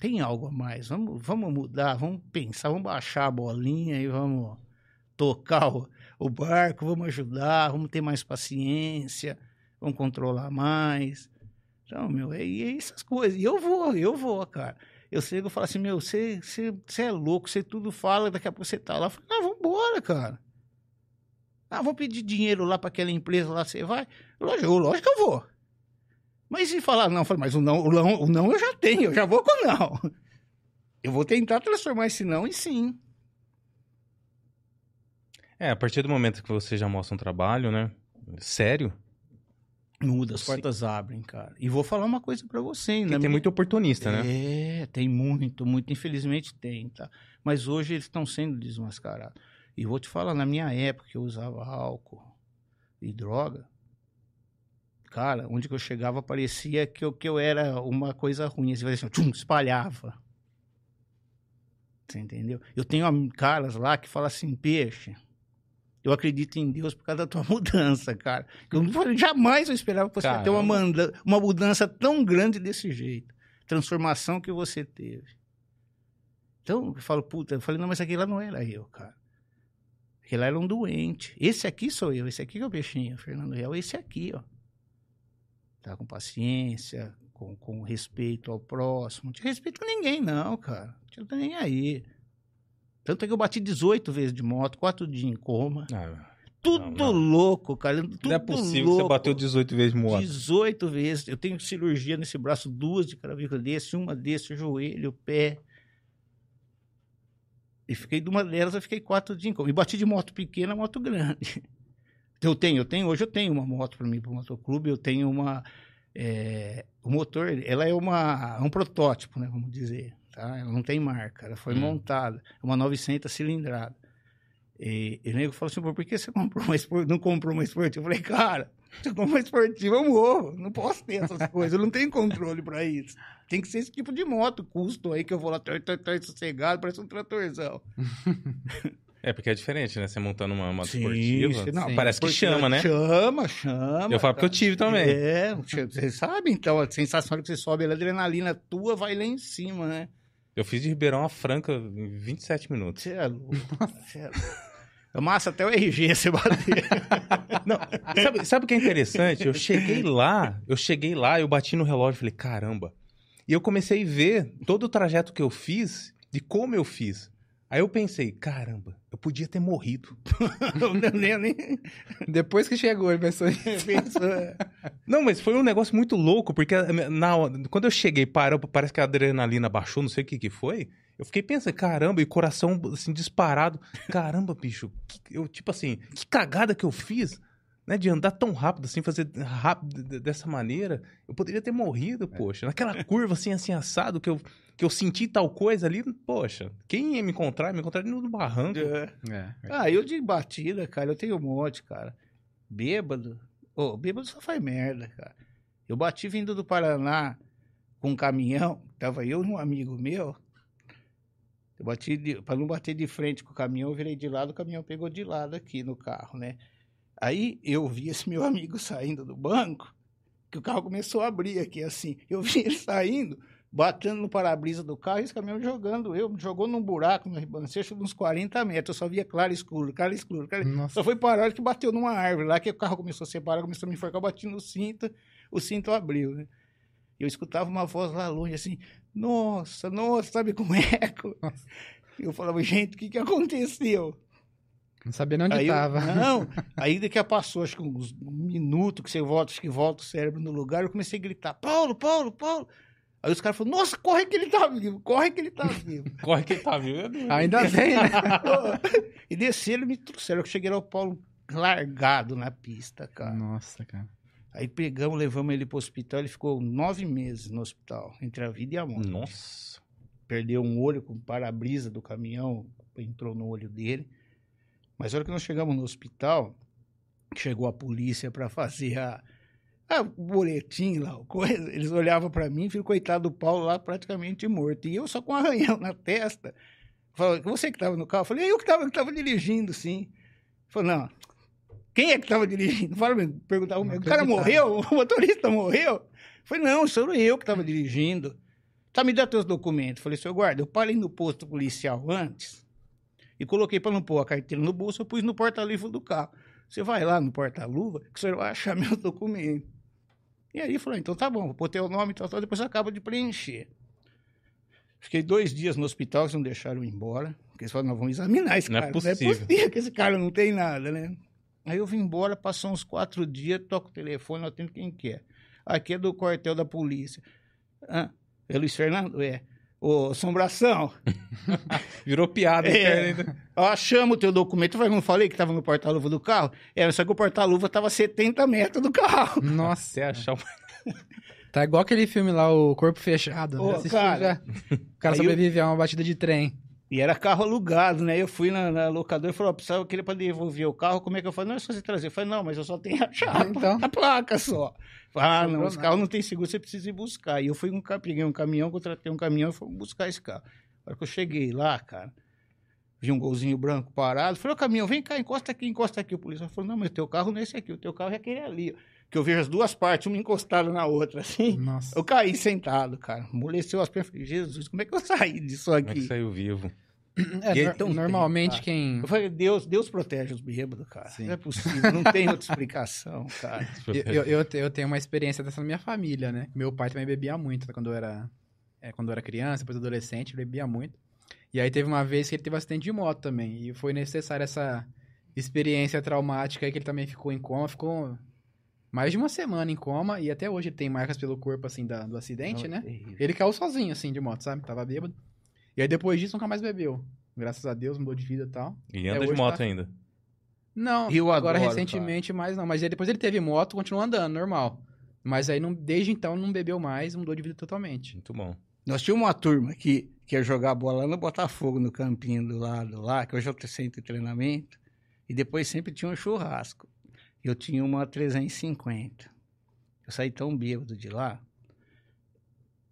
Tem algo a mais. Vamos, vamos mudar, vamos pensar, vamos baixar a bolinha e vamos tocar o, o barco, vamos ajudar, vamos ter mais paciência, vamos controlar mais. Então, meu, é, é essas coisas. E eu vou, eu vou, cara. Eu chego e falo assim, meu, você, é louco, você tudo fala, daqui a pouco você tá lá. Eu falo, ah, vambora, cara. Ah, vou pedir dinheiro lá para aquela empresa lá, você vai? Lógico, lógico que eu vou. Mas se falar não, eu falo, mas o não, o não, o não eu já tenho, eu já vou com o não. Eu vou tentar transformar esse não em sim. É, a partir do momento que você já mostra um trabalho, né? Sério, Muda, as portas abrem, cara. E vou falar uma coisa para você, né? tem muito oportunista, né? É, tem muito, muito. Infelizmente tem, tá? Mas hoje eles estão sendo desmascarados. E vou te falar, na minha época que eu usava álcool e droga, cara, onde que eu chegava parecia que eu, que eu era uma coisa ruim. Assim, assim, tchum, espalhava. Você entendeu? Eu tenho caras lá que falam assim, peixe, eu acredito em Deus por causa da tua mudança, cara. Eu jamais eu esperava que você ia ter uma, Caramba. manda- uma mudança tão grande desse jeito. Transformação que você teve. Então, eu falo, puta, eu falei, não, mas aquele lá não era eu, cara. Aquele lá era um doente. Esse aqui sou eu, esse aqui que é o peixinho, Fernando Real, esse aqui, ó. Tá com paciência, com, com respeito ao próximo. Não tinha respeito com ninguém, não, cara. Não tinha nem aí. Tanto é que eu bati 18 vezes de moto, quatro dias em coma. Ah, Tudo não. louco, cara. Tudo não é possível que louco. você bateu 18 vezes moto. 18 vezes. Eu tenho cirurgia nesse braço, duas de cravícula desse, uma desse, o joelho, o pé. E fiquei de uma delas, eu fiquei quatro dias em coma. E bati de moto pequena, moto grande. Eu tenho, eu tenho, hoje eu tenho uma moto para mim, para o motoclube, eu tenho uma. É, o motor, ela é uma, um protótipo, né, vamos dizer. Tá? Ela não tem marca, ela foi Hum. montada. É uma 900 cilindrada. E, e o nego falou assim, "Pô, por que você comprou uma não comprou uma esportiva? Eu falei, cara, se eu compro uma esportiva, eu morro. Não posso ter essas coisas, eu não tenho controle para isso. Tem que ser esse tipo de moto, custo aí, que eu vou lá, tô, tô, tô sossegado, parece um tratorzão. É, porque é diferente, né? Você montando uma moto Sim, esportiva. sim, não, parece que chama, né? Chama, chama. Eu falo porque eu tive também. É, você sabe, então, a sensação de que você sobe, a adrenalina tua vai lá em cima, né? Eu fiz de Ribeirão a Franca em 27 minutos. Você é louco. Você é louco. É massa até o RG você bater. Não, sabe, sabe o que é interessante? Eu cheguei lá, eu cheguei lá, eu bati no relógio e falei, caramba. E eu comecei a ver todo o trajeto que eu fiz, de como eu fiz. Aí eu pensei, caramba, eu podia ter morrido. Nem, nem Depois que chegou, ele pensou pensou. Não, mas foi um negócio muito louco, porque na, hora- quando eu cheguei, parou, parece que a adrenalina baixou, não sei o que que foi. Eu fiquei pensando, caramba, e coração assim disparado. Caramba, bicho, que- eu tipo assim, que cagada que eu fiz, né, de andar tão rápido assim, fazer rápido dessa maneira. Eu poderia ter morrido, poxa. Naquela curva assim, assim assado que eu que eu senti tal coisa ali, poxa. Quem ia me encontrar, me encontrar no barranco. É. É. Ah, eu de batida, cara, eu tenho um monte, cara. Bêbado. Ô, bêbado só faz merda, cara. Eu bati vindo do Paraná com um caminhão, tava eu e um amigo meu. Eu bati, de, pra não bater de frente com o caminhão, eu virei de lado, o caminhão pegou de lado aqui no carro, né? Aí eu vi esse meu amigo saindo do banco, que o carro começou a abrir aqui, assim. Eu vi ele saindo, batendo no para-brisa do carro e esse caminhão jogando eu, jogou num buraco, na ribanceira, de uns 40 metros. Eu só via claro e escuro, claro e escuro. Claro... Nossa. Só foi parar que bateu numa árvore lá, que o carro começou a separar, começou a me enforcar, eu bati no cinto, o cinto abriu, né? Eu escutava uma voz lá longe, assim, nossa, nossa, sabe como é? eco? Eu falava, gente, o que, que aconteceu? Não sabia nem onde aí eu- tava. não, aí daqui a passou, acho que uns minutos que você volta, acho que volta o cérebro no lugar, eu comecei a gritar, Paulo, Paulo, Paulo. Aí os caras falaram, nossa, corre que ele tá vivo, corre que ele tá vivo. Corre que tá viu? Ainda bem, né? e desceram e me trouxeram. Eu cheguei lá, o Paulo largado na pista, cara. Nossa, cara. Aí pegamos, levamos ele pro hospital, ele ficou nove meses no hospital, entre a vida e a morte. Nossa. perdeu um olho com o para-brisa do caminhão, entrou no olho dele. Mas a hora que nós chegamos no hospital, chegou a polícia para fazer a, a boletim lá, o coisa, eles olhavam para mim, filho, coitado do Paulo lá praticamente morto. E eu só com um arranhão na testa. Falou, você que estava no carro? Eu falei, eu que estava que tava dirigindo, sim. Falou, não, quem é que estava dirigindo? Fala, perguntava, o cara morreu? O motorista morreu? Eu falei, não, sou eu que estava dirigindo. Tá, me dá teus documentos. Eu falei, senhor guarda, eu parei no posto policial antes e coloquei para não pôr a carteira no bolso, eu pus no porta-luva do carro. Você vai lá no porta-luva que o senhor vai achar meu documento. E aí falou, então tá bom, vou pôr teu nome e tal, tal, depois acaba de preencher. Fiquei dois dias no hospital, eles não deixaram ir embora. Porque eles falaram, nós vamos examinar esse Não é cara. possível. Não é possível que esse cara não tem nada, né? Aí eu vim embora, passou uns quatro dias, toco o telefone, atendo quem quer. Aqui é do quartel da polícia. Ah, é Luiz Fernando? É. Ô, Assombração, Virou piada É. ainda. ó, achamos o teu documento. Eu não falei que estava no porta-luva do carro? É, só que o porta-luva estava a 70 metros do carro. Nossa, Até achar o... tá igual aquele filme lá, O Corpo Fechado. Ô, né? Assistiu cara. já? O cara Aí eu- sobrevive a uma batida de trem. E era carro alugado, né? Eu fui na, na locadora e falei, ó, precisava, eu queria para devolver o carro, como é que eu falei? Não, é só você trazer. Eu falei, não, mas eu só tenho a chave, Então. a placa só. Falei, ah, não, Sobrou esse carro não tem seguro, você precisa ir buscar. E eu fui um, peguei um caminhão, contratei um caminhão e fui buscar esse carro. Na hora que eu cheguei lá, cara, vi um golzinho branco parado, falei, ô caminhão, vem cá, encosta aqui, encosta aqui. O policial falou, não, mas o teu carro não é esse aqui, o teu carro é aquele ali. ó. Que eu vejo as duas partes, uma encostada na outra, assim. Nossa. Eu caí sentado, cara. Amoleceu as pernas. Falei, Jesus, como é que eu saí disso Como é que aqui? saiu vivo? É, E aí nor- tão normalmente tempo, quem... Eu falei, Deus, Deus protege os bêbados, cara. Sim. Não é possível, não tem outra explicação, cara. Eu, eu, eu te- eu tenho uma experiência dessa na minha família, né? Meu pai também bebia muito quando eu era, é, quando eu era criança, depois adolescente, bebia muito. E aí teve uma vez que ele teve um acidente de moto também. E foi necessária essa experiência traumática aí que ele também ficou em coma. Ficou mais de uma semana em coma e até hoje ele tem marcas pelo corpo, assim, da- do acidente, Não, né? terrível. Ele caiu sozinho, assim, de moto, sabe? Tava bêbado. E aí depois disso nunca mais bebeu. Graças a Deus, mudou de vida e tal. E É, anda de moto tá- ainda. Não, Eu agora adoro, recentemente mais não. Mas aí depois ele teve moto, continuou andando, normal. Mas aí não, desde então não bebeu mais, mudou de vida totalmente. Muito bom. Nós tínhamos uma turma que, que ia jogar bola lá no Botafogo, no campinho do lado lá, que hoje é o centro de treinamento. E depois sempre tinha um churrasco. Eu tinha uma 350. Eu saí tão bêbado de lá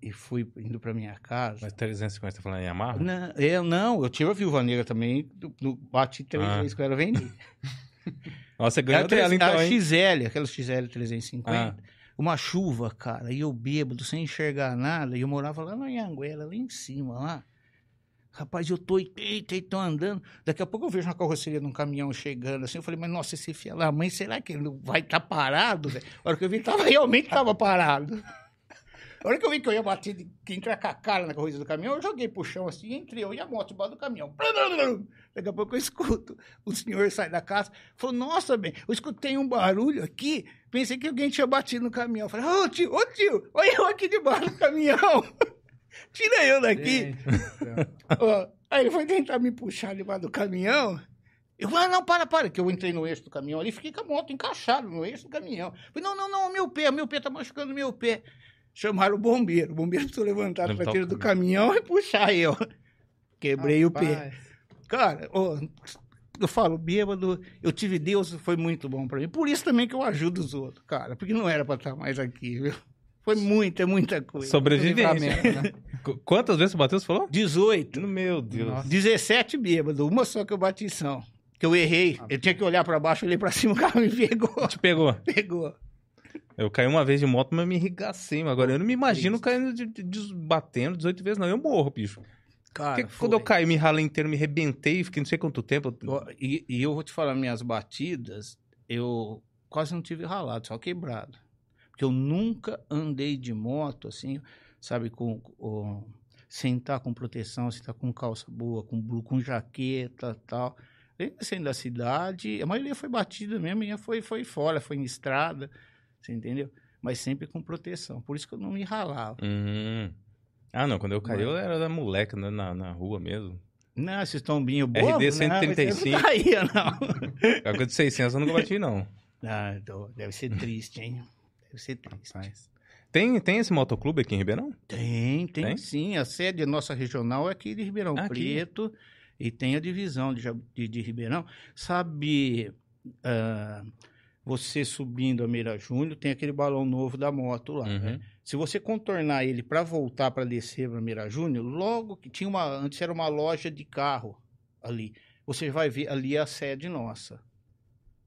e fui indo pra minha casa. Mas 350 tá falando em Yamaha? Não, eu não, eu tive a Viúva Negra também, do, do, bati três Ah. vezes que eu era vendido. Nossa, você ganhou dela então, a? XL, aquela XL 350. Ah. Uma chuva, cara, e eu bêbado, sem enxergar nada, e eu morava lá na Anhanguera, lá em cima, lá. Rapaz, eu tô, eita, e tô andando. Daqui a pouco eu vejo uma carroceria de um caminhão chegando assim. Eu falei, mas nossa, esse filho da mãe, será que ele não vai estar parado? velho? A hora que eu vi, tava, realmente tava parado. A hora que eu vi que eu ia bater, de- que entrar com a cara na corrida do caminhão, eu joguei pro chão assim, entrei eu e a moto embaixo do caminhão. Daqui a pouco eu escuto. O senhor sai da casa, falou, nossa, bem, eu escutei um barulho aqui, pensei que alguém tinha batido no caminhão. Eu falei, ô tio, ô tio, olha eu aqui debaixo do caminhão. Tira eu daqui. Ó, aí ele foi tentar me puxar debaixo do caminhão. Eu falei, ah, não, para, para, que eu entrei no eixo do caminhão ali e fiquei com a moto encaixada no eixo do caminhão. Falei, não, não, não, meu pé, meu pé tá machucando meu pé. Chamaram o bombeiro. O bombeiro precisou levantar a Levantar o traseira do caminhão e puxar eu. Quebrei o pé. Rapaz. Cara, ó, eu falo, bêbado, eu tive Deus, foi muito bom pra mim. Por isso também que eu ajudo os outros, cara, porque não era pra estar mais aqui, viu? Foi muita, muita coisa. Sobrevivência. Livramento, né? Qu- Quantas vezes o Matheus falou? 18. Meu Deus. Nossa. 17 bêbado, uma só que eu bati são. Que eu errei. Eu tinha que olhar pra baixo, olhei pra cima, o carro me pegou. Te pegou. Pegou. Eu caí uma vez de moto, mas me enrigacei. Mas agora eu não me imagino caindo, de, de- de- batendo 18 vezes, não. Eu morro, bicho. Cara, Porque quando eu caí, me ralei inteiro, me rebentei, fiquei não sei quanto tempo. E, e eu vou te falar, minhas batidas, eu quase não tive ralado, só quebrado. Porque eu nunca andei de moto, assim, sabe, com, com sem estar com proteção, sem estar com calça boa, com blu, com jaqueta tal. Eu saindo da cidade, a maioria foi batida mesmo, a minha foi, foi fora, foi em estrada, você entendeu? Mas sempre com proteção. Por isso que eu não me ralava. Hum. Ah, não. Quando eu caí, eu era da moleque né, na, na rua mesmo. Não, esses tombinhos bobos, RD né? 135. Não caía, não. A coisa de 600 eu nunca bati, não. Ah, então, deve ser triste, hein? Deve ser triste. Rapaz. Tem, tem esse motoclube aqui em Ribeirão? Tem, tem, Tem? sim. A sede nossa regional é aqui de Ribeirão Ah, aqui. Preto e tem a divisão de, de, de Ribeirão. Sabe, ah, você subindo a Meira Júnior, tem aquele balão novo da moto lá. Uhum. né? Se você contornar ele para voltar para descer para Meira Júnior, logo que tinha uma. Antes era uma loja de carro ali. Você vai ver ali é a sede nossa.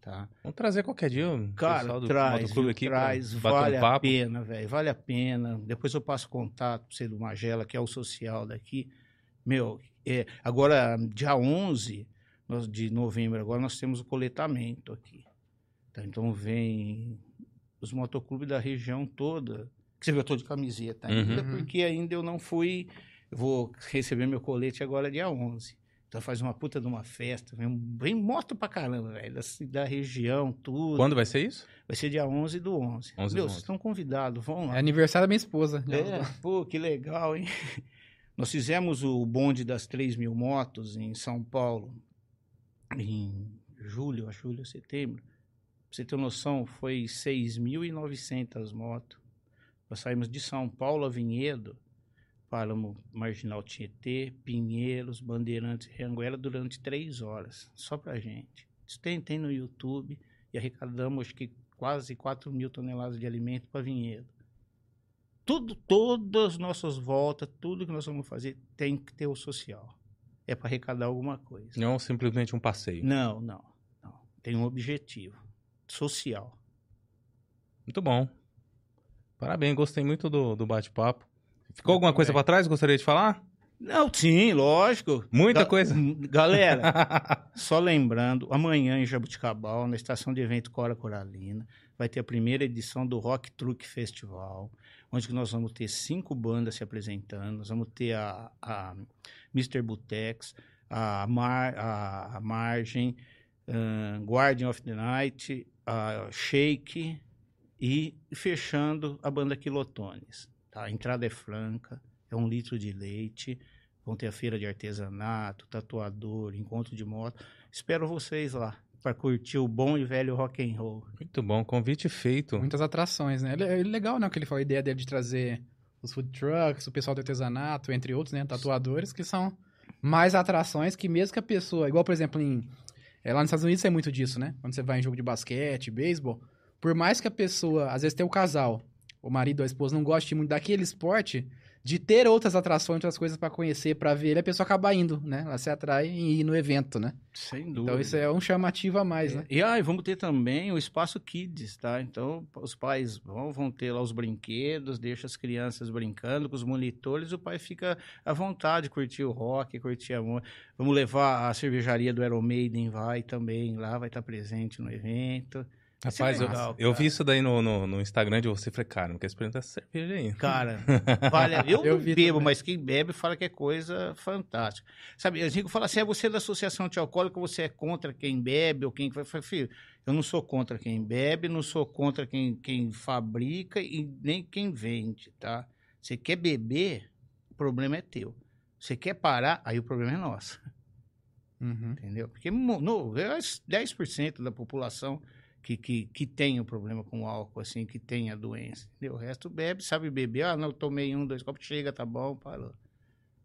Tá? Vamos trazer qualquer dia o Cara, pessoal do traz, motoclube viu? aqui traz, vale um a pena, velho, vale a pena. Depois eu passo contato pra você do Magela, que é o social daqui. Meu, é, agora, dia 11 nós- de novembro, agora nós temos o coletamento aqui. Tá? Então vem os motoclubes da região toda. Que você viu, eu tô de camiseta ainda, Uhum. porque ainda eu não fui... Eu vou receber meu colete agora dia 11. Então faz uma puta de uma festa, vem, vem moto pra caramba, velho, da, da região, tudo. Quando vai ser isso? Vai ser dia 11 do 11. 11 do Meu, 11. vocês estão convidados, vão É lá. aniversário da minha esposa. É, pô, que legal, hein? Nós fizemos o bonde das 3 mil motos em São Paulo em julho, acho julho, setembro. Pra você ter noção, foi 6.900 motos. Nós saímos de São Paulo a Vinhedo, paramos Marginal Tietê, Pinheiros, Bandeirantes e Anguera durante três horas, só pra gente. Isso tem, tem no YouTube e arrecadamos acho que quase 4 mil toneladas de alimento para Vinhedo. Tudo, todas as nossas voltas, tudo que nós vamos fazer tem que ter o social. É para arrecadar alguma coisa. Não simplesmente um passeio. Não, não, não. Tem um objetivo social. Muito bom. Parabéns, gostei muito do, do bate-papo. Ficou alguma coisa pra trás? Gostaria de falar? Não, sim, lógico. Muita Ga- coisa. Galera, Só lembrando, amanhã em Jabuticabal, na estação de evento Cora Coralina, vai ter a primeira edição do Rock Truck Festival, onde nós vamos ter cinco bandas se apresentando. Nós vamos ter a, a Mr. Butex, a, Mar, a, a Margem, ahn, Guardian of the Night, a Shake e fechando a banda Quilotones. Tá? A entrada é franca, é um litro de leite. Vão ter a feira de artesanato, tatuador, encontro de moto. Espero vocês lá para curtir o bom e velho rock and roll. Muito bom, convite feito. Muitas atrações, né? É é legal, né? Que ele falou a ideia dele de trazer os food trucks, o pessoal do artesanato, entre outros, né? Tatuadores, que são mais atrações que mesmo que a pessoa... Igual, por exemplo, em, é, lá nos Estados Unidos tem muito disso, né? Quando você vai em jogo de basquete, beisebol, por mais que a pessoa... Às vezes tem o casal, o marido ou a esposa não goste muito daquele esporte, de ter outras atrações, outras coisas pra conhecer, pra ver, a pessoa acaba indo, né? Ela se atrai em ir no evento, né? Sem dúvida. Então isso é um chamativo a mais, né? E aí, vamos ter também o espaço Kids, tá? Então, os pais vão, vão ter lá os brinquedos, deixa as crianças brincando com os monitores, o pai fica à vontade, curtir o rock, curtir a música. Vamos levar a cervejaria do Iron Maiden, vai também lá, vai estar presente no evento. Rapaz, eu, legal, eu vi isso daí no, no, no Instagram de você. Falei, cara, não quer experimentar essa cerveja aí. Cara, vale, eu, Eu bebo, também. mas quem bebe fala que é coisa fantástica. Sabe, a gente fala assim, é você da associação antialcoólica, você é contra quem bebe ou quem... Eu falei, filho, eu não sou contra quem bebe, não sou contra quem, quem fabrica e nem quem vende, tá? Você quer beber, o problema é teu. Você quer parar, aí o problema é nosso, Uhum. entendeu? Porque no, é 10% da população que, que, que tem o problema com o álcool, assim, que tem a doença. Entendeu? O resto bebe, sabe beber. Ah, não, eu tomei um, dois copos, chega, tá bom, parou.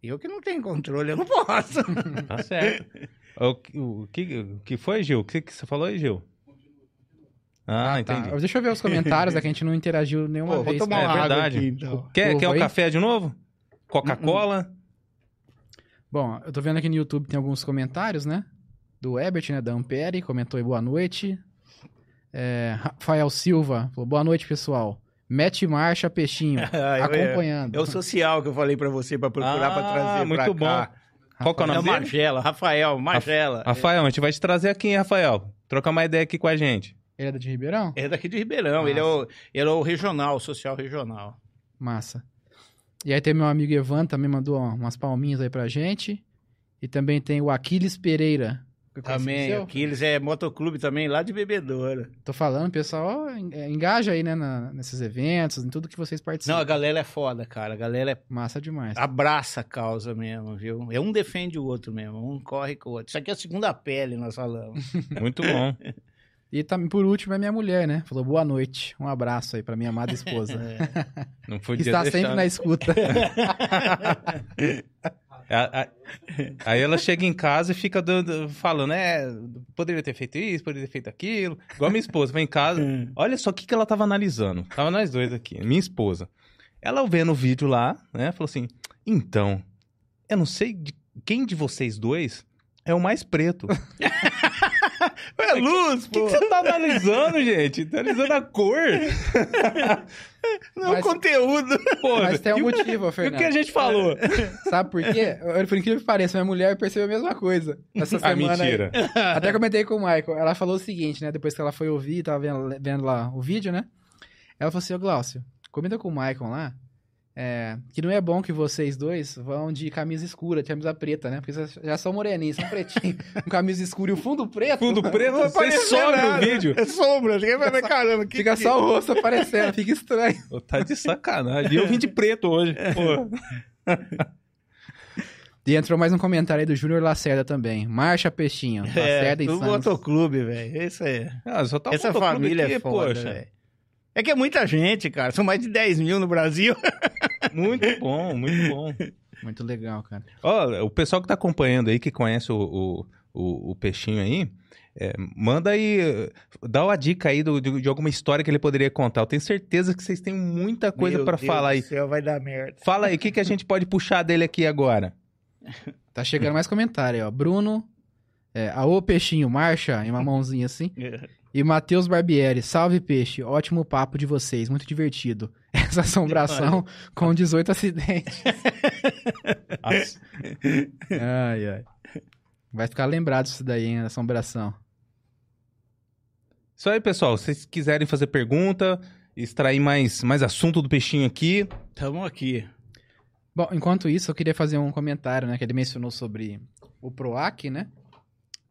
Eu que não tenho controle, eu não posso. Tá certo. o, que- o, que, o que foi, Gil? O que, que você falou aí, Gil? Ah, Tá, entendi. Deixa eu ver os comentários, é que a gente não interagiu nenhuma Pô, vou vez. tomar É uma água verdade. aqui, então. Quer, quer um aí? café de novo? Coca-Cola? Bom, eu tô vendo aqui no YouTube tem alguns comentários, né? Do Ebert, né? Da Ampere, comentou aí boa noite. É, Rafael Silva falou boa noite, pessoal. Mete marcha, peixinho. Eu- acompanhando. É o social que eu falei pra você pra procurar pra Ah, trazer muito pra cá. Qual que é o É nome o dele? Magela, Rafael, Magela. Rafael, a gente vai te trazer aqui, hein, Rafael? Trocar uma ideia aqui com a gente. Ele é de Ribeirão? É daqui de Ribeirão, ele é, o, ele é o regional, o social regional. Massa. E aí tem meu amigo Evan, também mandou umas palminhas aí pra gente. E também tem o Aquiles Pereira. Também, o seu. aqui eles é motoclube também, lá de Bebedoura. Tô falando, pessoal, é, engaja aí, né, na- nesses eventos, em tudo que vocês Não, participam. a galera é foda, cara. A galera é Massa demais. abraça a causa mesmo, viu? É um defende o outro mesmo, um corre com o outro. Isso aqui é a segunda pele, nós falamos. Muito bom. E também, por último, é minha mulher, né? Falou boa noite. Um abraço aí pra minha amada esposa. Não que podia está deixar. sempre na escuta. A- a- Aí ela chega em casa e fica dando- falando, é, poderia ter feito isso, poderia ter feito aquilo. Igual minha esposa, vem em casa, olha só o que, que ela tava analisando. Tava nós dois aqui, minha esposa. Ela vendo o vídeo lá, né, falou assim, então, eu não sei de quem de vocês dois é o mais preto. É luz, O que, pô. que você tá analisando, gente? Tá analisando a cor. Não é o Mas- conteúdo. Poxa, Mas tem um o- motivo, E o que a Fernando. gente falou? Sabe por quê? Eu- Por incrível que pareça, minha mulher percebeu a mesma coisa. Essa Ah, semana. aí. mentira. Até comentei com o Michael. Ela falou o seguinte, né? Depois que ela foi ouvir, tava vendo, vendo lá o vídeo, né? Ela falou assim, ô Glaucio, comenta com o Michael lá. É, que não é bom que vocês dois vão de camisa escura, de camisa preta, né? Porque vocês já são moreninhos, são pretinhos. com camisa escura e o fundo preto. Fundo preto, Não aparecer some no vídeo. É sombra. Ninguém vai ver, caramba. Que Fica que- só o rosto aparecendo, fica estranho. Ô, Tá de sacanagem. E eu vim de preto hoje. Pô. E entrou mais um comentário aí do Júnior Lacerda também. Marcha, peixinho. É, Lacerda e do Santos. motoclube, velho. Isso aí. Ah, só tá Essa família aqui, é foda, poxa. velho. É que é muita gente, cara. São mais de 10 mil no Brasil. Muito bom, muito bom. Muito legal, cara. Ó, o pessoal que tá acompanhando aí, que conhece o, o, o, o peixinho aí, é, manda aí, dá uma dica aí do- de, de alguma história que ele poderia contar. Eu tenho certeza que vocês têm muita coisa Meu pra Deus falar aí. do céu, vai dar merda. Fala aí, o que, que a gente pode puxar dele aqui agora? Tá chegando mais comentário aí, ó. Bruno, é, aô peixinho, marcha, e uma mãozinha assim. E Matheus Barbieri, salve peixe, ótimo papo de vocês, muito divertido. Essa assombração com 18 acidentes. Ai, ai. Vai ficar lembrado isso daí, hein, assombração. Isso aí, pessoal. Se vocês quiserem fazer pergunta, extrair mais, mais assunto do peixinho aqui, Tamo aqui. Bom, enquanto isso, eu queria fazer um comentário, né, que ele mencionou sobre o PROAC, né?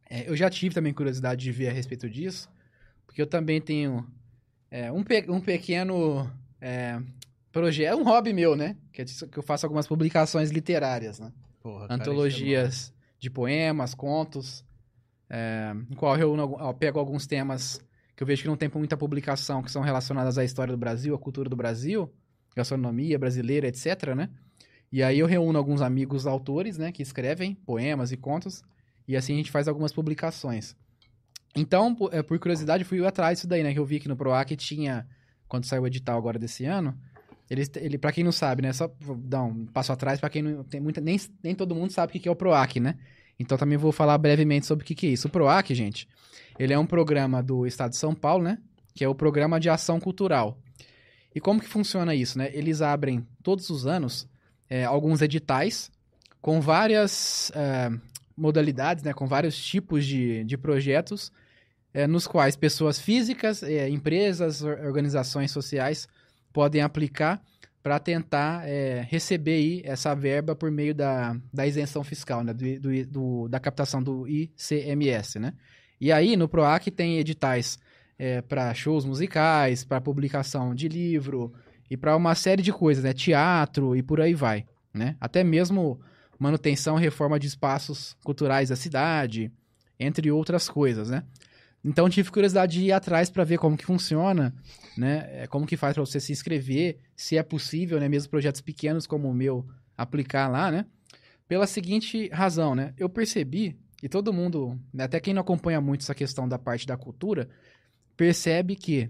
É, eu já tive também curiosidade de ver a respeito disso, porque eu também tenho é, um, pe- um pequeno é, projeto, um hobby meu, né? Que, é que eu faço algumas publicações literárias, né? Porra, cara, Antologias de poemas, contos, é, em qual eu, reúno eu pego alguns temas que eu vejo que não tem muita publicação, que são relacionadas à história do Brasil, à cultura do Brasil, gastronomia brasileira, etc, né? E aí eu reúno alguns amigos autores, né, que escrevem poemas e contos, e assim a gente faz algumas publicações. Então, po- é, por curiosidade, fui atrás disso daí, né, que eu vi que no PROAC tinha, quando saiu o edital agora desse ano, eles, ele, pra quem não sabe, né, só dar um passo atrás, pra quem não tem muita, nem, nem todo mundo sabe o que que é o PROAC, né? Então também vou falar brevemente sobre o que que é isso. O PROAC, gente, ele é um programa do Estado de São Paulo, né, que é o Programa de Ação Cultural. E como que funciona isso, né? Eles abrem todos os anos é, alguns editais com várias é, modalidades, né, com vários tipos de, de projetos, é, nos quais pessoas físicas, é, empresas, or- organizações sociais podem aplicar para tentar é, receber aí essa verba por meio da, da isenção fiscal, né, do, do- do- da captação do ICMS, né? E aí, no PROAC tem editais para shows musicais, para publicação de livro e para uma série de coisas, né? Teatro e por aí vai, né? Até mesmo manutenção e reforma de espaços culturais da cidade, entre outras coisas, né? Então tive curiosidade de ir atrás para ver como que funciona, né? É, Como que faz para você se inscrever, se é possível, né? Mesmo projetos pequenos como o meu aplicar lá, né? Pela seguinte razão, né? Eu percebi e todo mundo, né, até quem não acompanha muito essa questão da parte da cultura, percebe que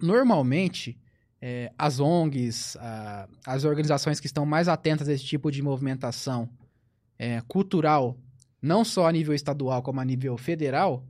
normalmente é, as ONGs, a- as organizações que estão mais atentas a esse tipo de movimentação é, cultural, não só a nível estadual como a nível federal,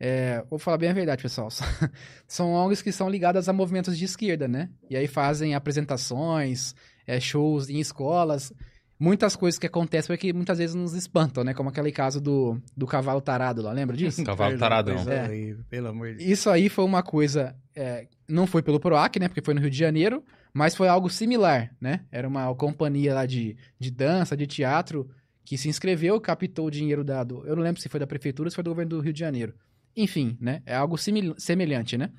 é, vou falar bem a verdade, pessoal, são ONGs que são ligadas a movimentos de esquerda, né? E aí fazem apresentações, é, shows em escolas, muitas coisas que acontecem que muitas vezes nos espantam, né? Como aquele caso do, do cavalo tarado lá, lembra disso? Cavalo taradão. coisa É. Pelo amor de Deus. Isso aí foi uma coisa. é, não foi pelo PROAC, né? Porque foi no Rio de Janeiro, mas foi algo similar, né? Era uma companhia lá de, de dança, de teatro, que se inscreveu, captou o dinheiro dado. Eu não lembro se foi da prefeitura ou se foi do governo do Rio de Janeiro. Enfim, né? É algo semelhante, né?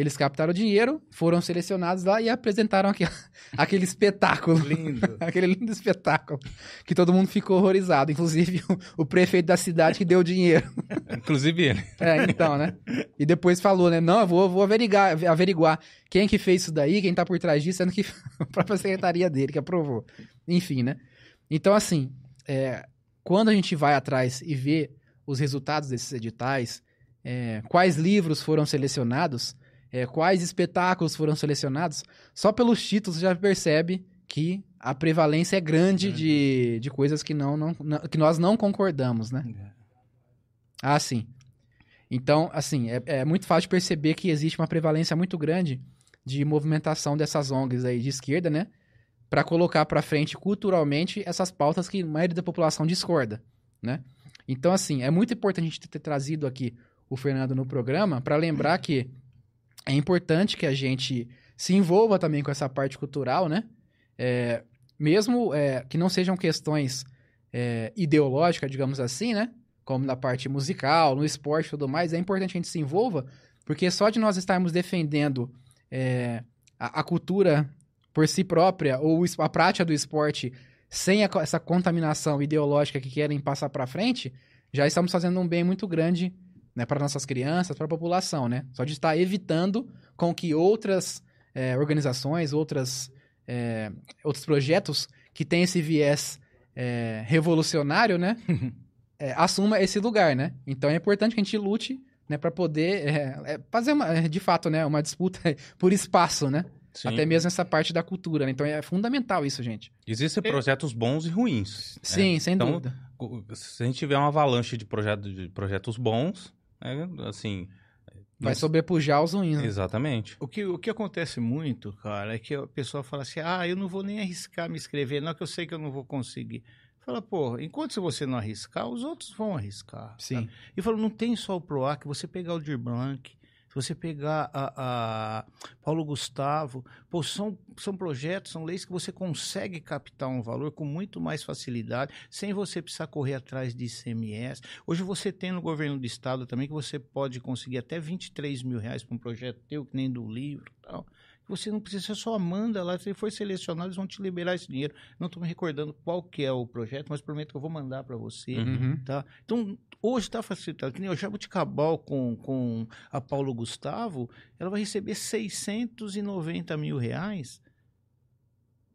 Eles captaram dinheiro, foram selecionados lá e apresentaram aquele, aquele espetáculo. Lindo. aquele lindo espetáculo. Que todo mundo ficou horrorizado. Inclusive o, o prefeito da cidade que deu dinheiro. Inclusive ele. É, então, né? E depois falou, né? Não, eu vou, vou averiguar, averiguar quem que fez isso daí, quem tá por trás disso, sendo que a própria secretaria dele que aprovou. Enfim, né? Então, assim, é, quando a gente vai atrás e vê os resultados desses editais, é, quais livros foram selecionados, é, quais espetáculos foram selecionados, só pelos títulos já percebe que a prevalência é grande de, de coisas que, não, não, não- que nós não concordamos, né? Ah, sim. Então, assim, é, é muito fácil perceber que existe uma prevalência muito grande de movimentação dessas ONGs aí de esquerda, né? Para colocar para frente culturalmente essas pautas que a maioria da população discorda, né? Então, assim, é muito importante a gente ter trazido aqui o Fernando no programa para lembrar que é importante que a gente se envolva também com essa parte cultural, né? É, mesmo é, que não sejam questões é, ideológicas, digamos assim, né? Como na parte musical, no esporte e tudo mais, é importante a gente se envolva, porque só de nós estarmos defendendo é, a, a cultura por si própria ou a prática do esporte sem a essa contaminação ideológica que querem passar para frente, já estamos fazendo um bem muito grande né, para nossas crianças, para a população, né? Só de estar evitando com que outras é, organizações, outras, é, outros projetos que têm esse viés é, revolucionário, né? é, assuma esse lugar, né? Então é importante que a gente lute né, para poder é, é, fazer, uma, de fato, né, uma disputa por espaço, né? Sim. Até mesmo essa parte da cultura. Né? Então é fundamental isso, gente. Existem projetos bons e ruins. né? Sim, sem Então, dúvida. Se a gente tiver uma avalanche de, projeto, de projetos bons, né, assim. Vai sobrepujar os ruins. né? Exatamente. O que, o que acontece muito, cara, é que a pessoa fala assim: ah, eu não vou nem arriscar me inscrever, não, que eu sei que eu não vou conseguir. Fala, pô, enquanto se você não arriscar, os outros vão arriscar. Sim. tá? E fala, não tem só o PROAC, você pegar o Dir Blanc, se você pegar a, a Paulo Gustavo, pô, são, são projetos, são leis que você consegue captar um valor com muito mais facilidade, sem você precisar correr atrás de ICMS. Hoje você tem no governo do estado também que você pode conseguir até 23 mil reais para um projeto teu, que nem do livro tal. Você não precisa, você só manda lá, se for selecionado, eles vão te liberar esse dinheiro. Não estou me recordando qual que é o projeto, mas prometo que eu vou mandar para você. Uhum. Tá? Então, hoje está facilitado. Que nem o Jabuticabal com, com a Paulo Gustavo, ela vai receber 690 mil reais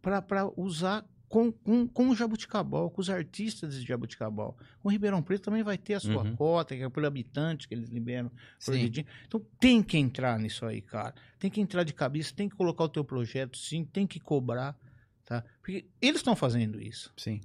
para usar com, com, com o Jabuticabal, com os artistas de Jabuticabal. O Ribeirão Preto também vai ter a sua Uhum. cota, que é por habitante que eles liberam. Então tem que entrar nisso aí, cara. Tem que entrar de cabeça, tem que colocar o teu projeto, sim, tem que cobrar. Tá? Porque eles estão fazendo isso. Sim.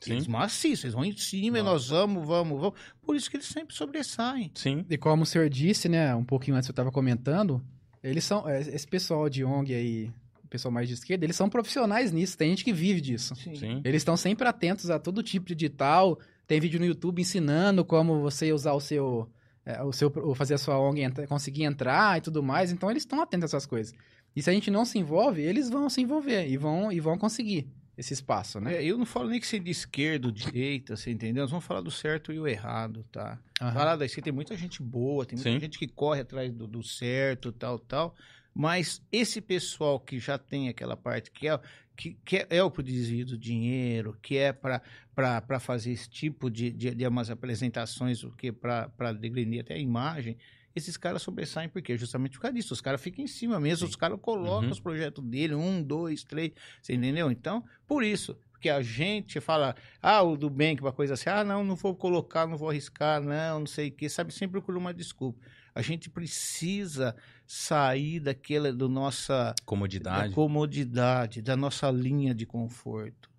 Sim. Eles maciços, eles vão em cima, e nós vamos, vamos, vamos. Por isso que eles sempre sobressaem. Sim. E como o senhor disse, né, um pouquinho antes eu estava comentando, eles são, é, esse pessoal de ONG aí, pessoal mais de esquerda, eles são profissionais nisso, tem gente que vive disso. Sim. Eles estão sempre atentos a todo tipo de edital, tem vídeo no YouTube ensinando como você usar o seu, é, o seu fazer a sua ONG entra- conseguir entrar e tudo mais, então eles estão atentos a essas coisas. E se a gente não se envolve, eles vão se envolver e vão, e vão conseguir esse espaço, né? É, eu não falo nem que seja de esquerda ou direita, você entendeu? Nós vamos falar do certo e o errado, tá? Aham. Falar da esquerda tem muita gente boa, tem muita Sim. gente que corre atrás do, do certo, tal, tal. Mas esse pessoal que já tem aquela parte que é, que, que é, é o desvio do dinheiro, que é para fazer esse tipo de, de, de umas apresentações, o que para degredir até a imagem, esses caras sobressaem por quê? Justamente por causa disso. Os caras ficam em cima mesmo, Sim. os caras colocam Uhum. os projetos dele, um, dois, três, você entendeu? Então, por isso. Porque a gente fala, ah, o do bem, que uma coisa assim, ah, não, não vou colocar, não vou arriscar, não, não sei o quê, sabe? Sempre procura uma desculpa. A gente precisa sair daquela, do nossa da Comodidade. comodidade, da nossa linha de conforto.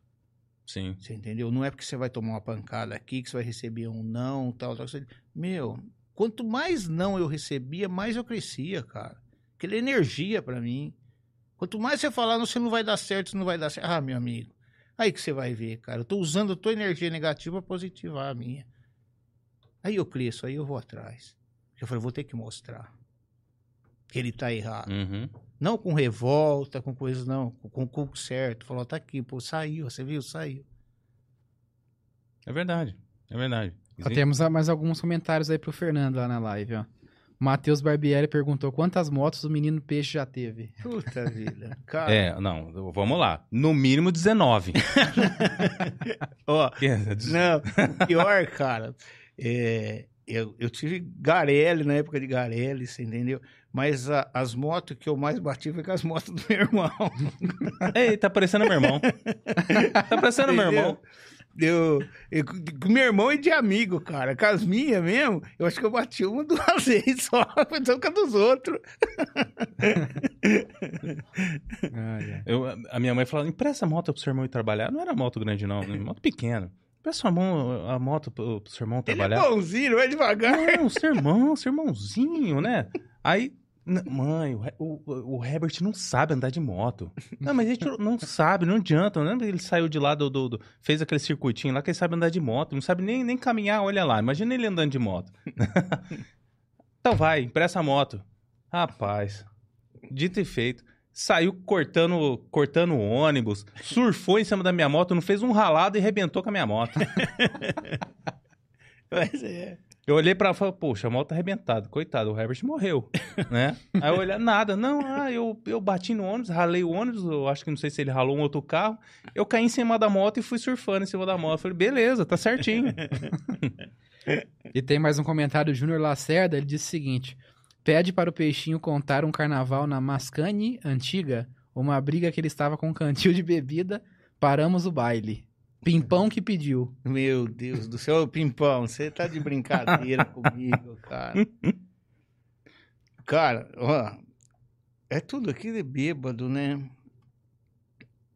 Sim. Você entendeu? Não é porque você vai tomar uma pancada aqui que você vai receber um não, tal, tal. Meu, quanto mais não eu recebia, mais eu crescia, cara. Aquela energia pra mim. Quanto mais você falar, não, você não vai dar certo, não vai dar certo. Ah, meu amigo. Aí que você vai ver, cara. Eu tô usando a tua energia negativa pra positivar a minha. Aí eu cresço, aí eu vou atrás. Eu falei, vou ter que mostrar que ele tá errado. Uhum. Não com revolta, com coisas, não. Com o certo. Falou, tá aqui, pô, saiu, você viu? Saiu. É verdade. É verdade. Ó, temos mais alguns comentários aí pro Fernando lá na live, ó. Matheus Barbieri perguntou quantas motos o menino peixe já teve. Puta vida. Cara, É, não, vamos lá. No mínimo 19. ó, Que- não, o pior, cara, é, eu, eu tive Garelli na época de Garelli, você entendeu? Mas a- as motos que eu mais bati foi com as motos do meu irmão. Ei, tá parecendo meu irmão. Tá parecendo meu irmão. Eu, eu, com meu irmão e de amigo, cara. Com as minhas mesmo, eu acho que eu bati uma duas vezes só, foi só com a dos outros. Eu, a minha mãe falou, empresta a moto pro seu irmão ir trabalhar. Não era moto grande, não. né? Moto pequena. Empresta a, mão, a moto pro, pro seu irmão Ele é trabalhar. bonzinho, vai devagar. Não, seu irmão, seu irmãozinho, né? Aí, mãe, o, o, o Herbert não sabe andar de moto. Não, mas ele não sabe, não adianta. Não ele saiu de lá do, do- do- Fez aquele circuitinho lá que ele sabe andar de moto. Não sabe nem, nem caminhar, olha lá. Imagina ele andando de moto. então vai, empresta a moto. Rapaz, dito e feito. Saiu cortando, cortando o ônibus, surfou em cima da minha moto, não fez um ralado e rebentou com a minha moto. Mas é. Eu olhei pra ela e falei, poxa, a moto tá arrebentada. Coitado, o Herbert morreu, né? Aí eu olhei, nada. Não, ah, eu, eu bati no ônibus, ralei o ônibus, eu acho que não sei se ele ralou um outro carro. Eu caí em cima da moto e fui surfando em cima da moto. Eu falei, beleza, tá certinho. E tem mais um comentário do Júnior Lacerda, ele disse o seguinte: pede para o peixinho contar um carnaval na Mascane antiga, uma briga que ele estava com um cantil de bebida, paramos o baile. Pimpão que pediu. Meu Deus do céu, Pimpão, você tá de brincadeira comigo, cara. Cara, ó, é tudo aquilo de bêbado, né?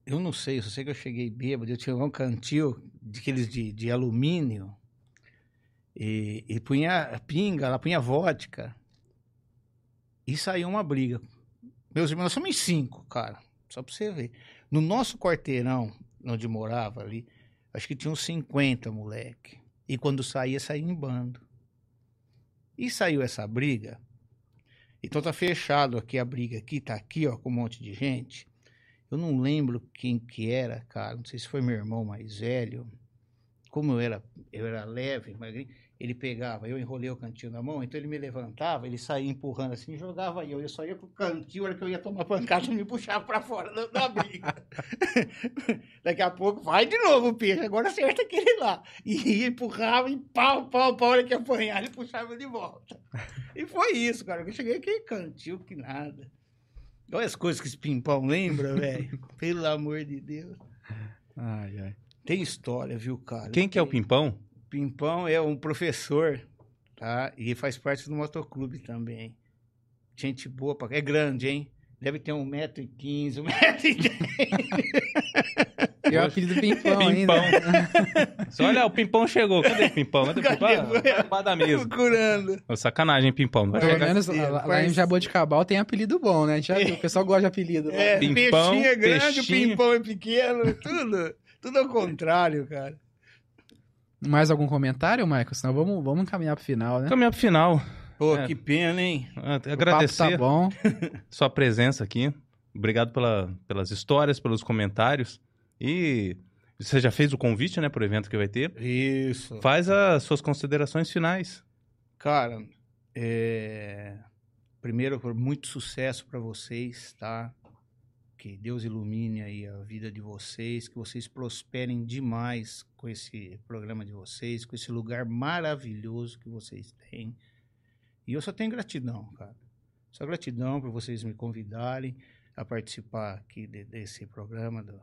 Eu não sei, eu sei que eu cheguei bêbado, eu tinha um cantil daqueles de, de alumínio e, e punha pinga, ela punha vodka e saiu uma briga. Meus irmãos, nós somos em cinco, cara, só pra você ver. No nosso quarteirão, onde morava ali, acho que tinha uns 50 moleque. E quando saía, saía em bando. E saiu essa briga. Então tá fechado aqui a briga aqui, tá aqui, ó, com um monte de gente. Eu não lembro quem que era, cara. Não sei se foi meu irmão mais velho. Como eu era, eu era leve, magrinho, ele pegava, eu enrolei o cantil na mão, então ele me levantava, ele saía empurrando assim, jogava eu. Eu só ia com o cantil, a hora que eu ia tomar pancada, ele me puxava pra fora da, da briga. Daqui a pouco, vai de novo o peixe, agora acerta aquele lá. E ia, empurrava e pau, pau, pau, hora que apanhar, ele puxava de volta. E foi isso, cara. Eu cheguei aqui, cantil, que nada. Olha as coisas que esse pimpão lembra, velho. Pelo amor de Deus. Ai, ai. Tem história, viu, cara? Quem que é o. Pimpão? Pimpão é um professor, tá? E faz parte do motoclube também. Gente boa, pra... é grande, hein? Deve ter um metro e quinze, um metro e E o apelido Pimpão, Pimpão. ainda. Só olha, o Pimpão chegou. Cadê o Pimpão? Cadê o Pimpão? Cadê? Ah, tá debaixo da mesa. procurando. Ô, sacanagem, hein, Pimpão. Vai Pelo menos lá, lá em parceiro. Jaboticabal tem apelido bom, né? A gente já viu, o pessoal gosta de apelido. lá. É, Pimpão, peixinho é grande, peixinho. pimpão é pequeno, tudo. Tudo ao contrário, cara. Mais algum comentário, Michael? Senão vamos, vamos encaminhar pro final, né? Caminhar pro final. Pô, É. que pena, hein? Ah, O papo Agradecer tá bom. sua presença aqui. Obrigado pela, pelas histórias, pelos comentários. E você já fez o convite, né, pro evento que vai ter. Isso. Faz as suas considerações finais. Cara, é... primeiro, por muito sucesso para vocês, tá? Que Deus ilumine aí a vida de vocês, que vocês prosperem demais com esse programa de vocês, com esse lugar maravilhoso que vocês têm. E eu só tenho gratidão, cara. Só gratidão por vocês me convidarem a participar aqui de- desse programa do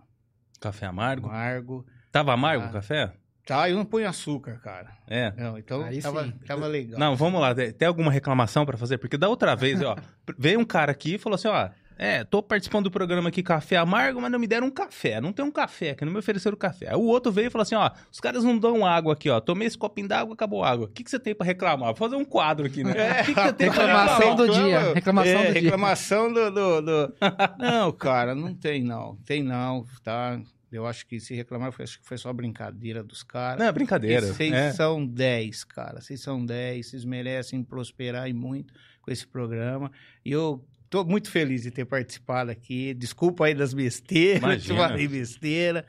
Café amargo. Amargo. Tava amargo Ah. o café? Tá, eu não ponho açúcar, cara. É. Não, então Aí tava, sim. tava legal. Não, vamos lá. Tem tem alguma reclamação pra fazer? Porque da outra vez, ó, veio um cara aqui e falou assim, ó, é, tô participando do programa aqui Café Amargo, mas não me deram um café. Não tem um café aqui, não me ofereceram café. Aí o outro veio e falou assim, ó, os caras não dão água aqui, ó. Tomei esse copinho d'água, acabou a água. O que, que você tem pra reclamar? Vou fazer um quadro aqui, né? É, o que, que você tem pra Reclamação reclamar? do dia. Reclama- Reclamação é, do dia. reclamação do, do, do- Não, cara, não tem não. Tem não, tá? Eu acho que se reclamar, foi, acho que foi só brincadeira dos caras. Não, é brincadeira. Vocês é. são 10, cara. Vocês são 10. Vocês merecem prosperar e muito com esse programa. E eu tô muito feliz de ter participado aqui. Desculpa aí das besteiras. Eu falei besteira.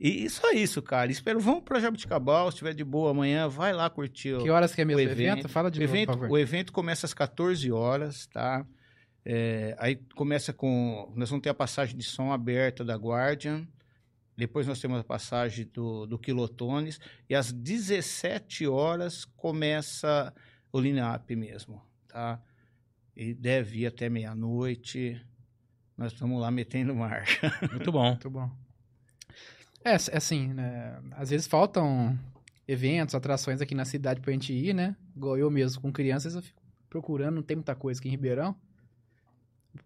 E só isso, cara. Espero, vamos para Jabuticabal, se estiver de boa amanhã, vai lá curtir o, Que horas que é mesmo o o evento? evento. Fala de o novo, evento. por favor. O evento começa às 14 horas, tá? É, aí começa com. Nós vamos ter a passagem de som aberta da Guardian. Depois nós temos a passagem do, do Quilotones. E às 17 horas começa o line-up mesmo, tá? E deve ir até meia-noite. Nós estamos lá metendo marcha. Muito bom. Muito bom. É, é assim, né? Às vezes faltam eventos, atrações aqui na cidade pra gente ir, né? Igual eu mesmo, com crianças, eu fico procurando, não tem muita coisa aqui em Ribeirão.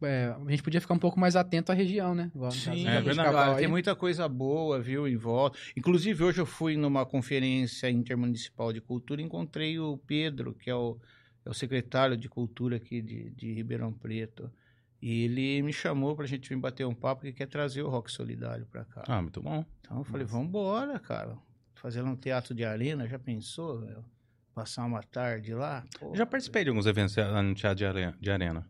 É, a gente podia ficar um pouco mais atento à região, né? Igual do é verdade. Tem muita coisa boa, viu, em volta. Inclusive, hoje eu fui numa conferência intermunicipal de cultura e encontrei o Pedro, que é o, é o secretário de cultura aqui de, de Ribeirão Preto. E ele me chamou pra gente vir bater um papo que quer trazer o rock solidário pra cá. Ah, muito bom. Então eu falei, vamos embora, cara. Fazer um teatro de arena, já pensou? meu? Passar uma tarde lá? Pô, já participei de alguns eventos lá no Teatro de Are- de Arena.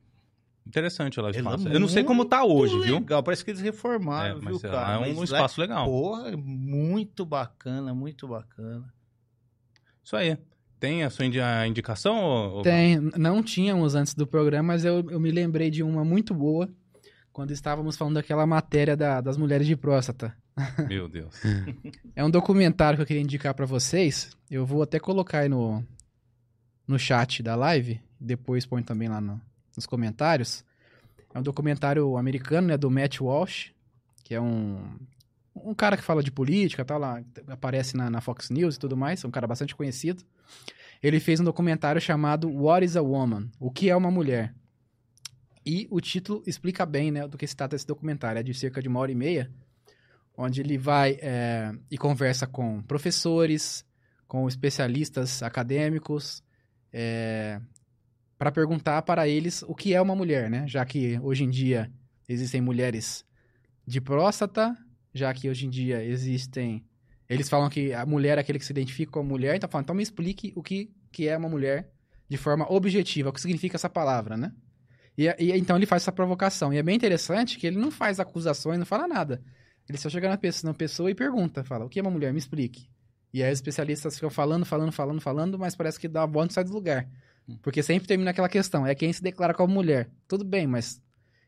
Interessante lá o É espaço. lá Eu não sei como tá hoje, muito viu? Legal, parece que eles É, reformaram, viu, mas sei cara? é um Mas lá espaço legal. Porra, é muito bacana, muito bacana. Isso aí. Tem a sua indicação? ou- Tem, não tínhamos antes do programa, mas eu, eu me lembrei de uma muito boa quando estávamos falando daquela matéria da- das mulheres de próstata. Meu Deus. É um documentário que eu queria indicar pra vocês. Eu vou até colocar aí no, no chat da live, depois põe também lá no- nos comentários. É um documentário americano, né, do Matt Walsh, que é um, um cara que fala de política, tá lá, aparece na, na Fox News e tudo mais, é um cara bastante conhecido. Ele fez um documentário chamado What is a Woman? O que é uma mulher? E o título explica bem, né, do que se trata esse documentário. É de cerca de uma hora e meia, onde ele vai é, e conversa com professores, com especialistas acadêmicos, para perguntar para eles o que é uma mulher, né? Já que hoje em dia existem mulheres de próstata, já que hoje em dia existem. Eles falam que a mulher é aquele que se identifica como mulher, então falam, então me explique o que, que é uma mulher de forma objetiva, o que significa essa palavra, né? E, e então ele faz essa provocação. E é bem interessante que ele não faz acusações, não fala nada. Ele só chega na pessoa, na pessoa e pergunta, fala, o que é uma mulher? Me explique. E aí os especialistas ficam falando, falando, falando, falando, mas parece que dá a volta e sai do lugar. Porque sempre termina aquela questão, é quem se declara como mulher. Tudo bem, mas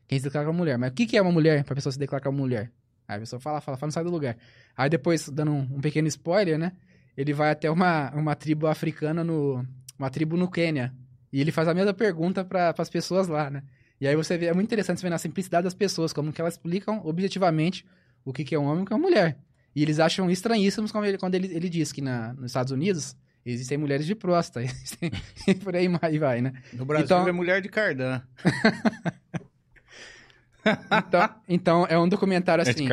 quem se declara como mulher. Mas o que, que é uma mulher pra pessoa se declarar como mulher? Aí a pessoa fala, fala, fala, não sai do lugar. Aí depois, dando um, um pequeno spoiler, né? Ele vai até uma, uma tribo africana, no, uma tribo no Quênia. E ele faz a mesma pergunta para as pessoas lá, né? E aí você vê, é muito interessante você ver na simplicidade das pessoas, como que elas explicam objetivamente o que, que é um homem e o que é uma mulher. E eles acham estranhíssimos quando ele, quando ele, ele diz que na, nos Estados Unidos existem mulheres de próstata. Existem, e por aí vai, né? No Brasil Então- é mulher de cardan. Então, então é um documentário É assim,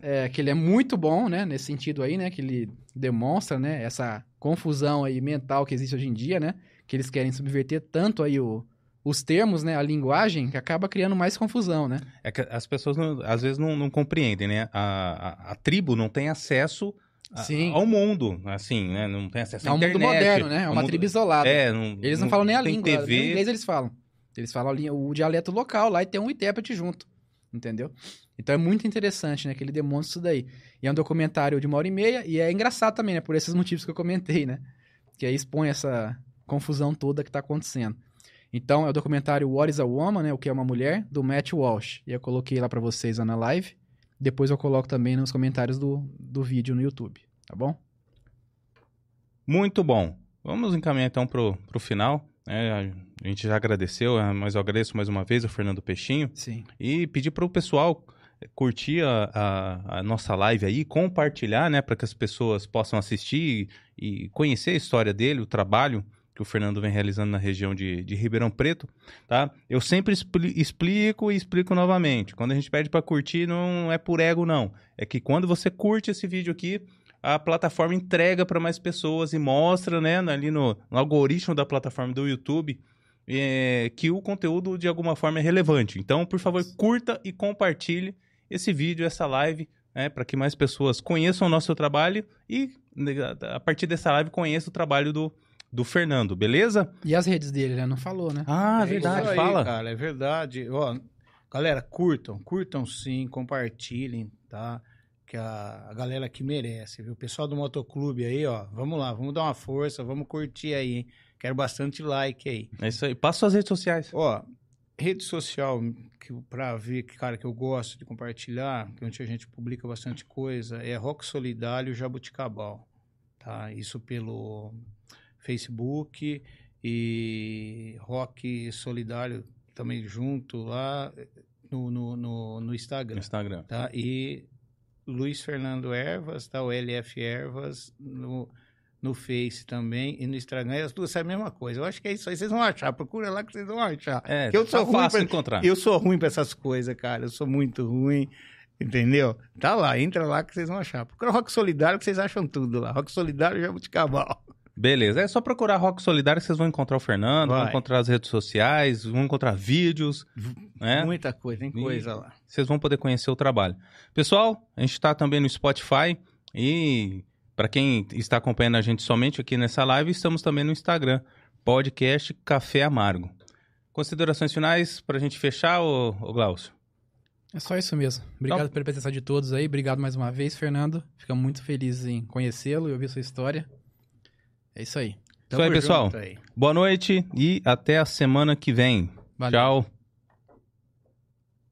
é, que ele é muito bom, né? Nesse sentido aí, né? Que ele demonstra, né? Essa confusão aí mental que existe hoje em dia, né? Que eles querem subverter tanto aí o, os termos, né? A linguagem, que acaba criando mais confusão, né? É que as pessoas não- às vezes não, não compreendem, né? A, a, a tribo não tem acesso a- Sim. ao mundo, assim, né? Não tem acesso É à um mundo internet. moderno, né? É uma mundo- tribo isolada. É, não, Eles não, falam nem a língua. TV. Nem inglês eles falam. Eles falam o dialeto local lá e tem um intérprete junto. Entendeu? Então é muito interessante, né? Que ele demonstra isso daí. E é um documentário de uma hora e meia e é engraçado também, né? Por esses motivos que eu comentei, né? Que aí expõe essa confusão toda que tá acontecendo. Então é o documentário What is a Woman, né? O que é uma mulher, do Matt Walsh. E eu coloquei lá pra vocês lá na live. Depois eu coloco também nos comentários do, do vídeo no YouTube, tá bom? Muito bom. Vamos encaminhar então pro, pro final. Né? a gente já agradeceu, eh, mas eu agradeço mais uma vez o Fernando Peixinho. Sim. E pedir para o pessoal eh, curtir a, a- a nossa live aí, compartilhar, né, para que as pessoas possam assistir e, e conhecer a história dele, o trabalho que o Fernando vem realizando na região de, de Ribeirão Preto, tá? Eu sempre expli- explico e explico novamente. Quando a gente pede para curtir, não é por ego, não. É que quando você curte esse vídeo aqui, a plataforma entrega para mais pessoas e mostra, né, ali no, no algoritmo da plataforma do YouTube, é, que o conteúdo de alguma forma é relevante. Então, por favor, curta e compartilhe esse vídeo, essa live, né, para que mais pessoas conheçam o nosso trabalho e, né, a partir dessa live, conheçam o trabalho do, do Fernando, beleza? E as redes dele, né? Não falou, né? Ah, É verdade, aí, fala. cara, é verdade. Ó, galera, curtam, curtam sim, compartilhem, tá? Que a, a galera que merece, viu? O pessoal do motoclube aí, ó, vamos lá, vamos dar uma força, vamos curtir aí, hein? Quero bastante like aí. É isso aí. Passa suas redes sociais. Ó, rede social que para ver que cara que eu gosto de compartilhar, que onde a gente publica bastante coisa, é Rock Solidário Jabuticabal, tá? Isso pelo Facebook e Rock Solidário também junto lá no, no, no, no Instagram, No Instagram. tá? E Luiz Fernando Ervas, tá? O LF Ervas no, no Face também e no Instagram. As duas são a mesma coisa. Eu acho que é isso aí. Vocês vão achar. Procura lá que vocês vão achar. É, Que eu tá sou ruim fácil pra- encontrar. Eu sou ruim pra essas coisas, cara. Eu sou muito ruim. Entendeu? Tá lá, entra lá que vocês vão achar. Procura Rock Solidário que vocês acham tudo lá. Rock Solidário Jabuticabal. Beleza. É só procurar Rock Solidário que vocês vão encontrar o Fernando, vão Vai. encontrar as redes sociais, vão encontrar vídeos, né? Muita coisa, tem coisa lá. Vocês vão poder conhecer o trabalho. Pessoal, a gente está também no Spotify e para quem está acompanhando a gente somente aqui nessa live, estamos também no Instagram, podcast Café Amargo. Considerações finais para a gente fechar, ô, ô Glaucio? É só isso mesmo. Obrigado pela presença de todos aí. Obrigado mais uma vez, Fernando. Ficamos muito felizes em conhecê-lo e ouvir sua história. É isso aí. Isso aí, pessoal. aí. Boa noite e até a semana que vem. Valeu. Tchau.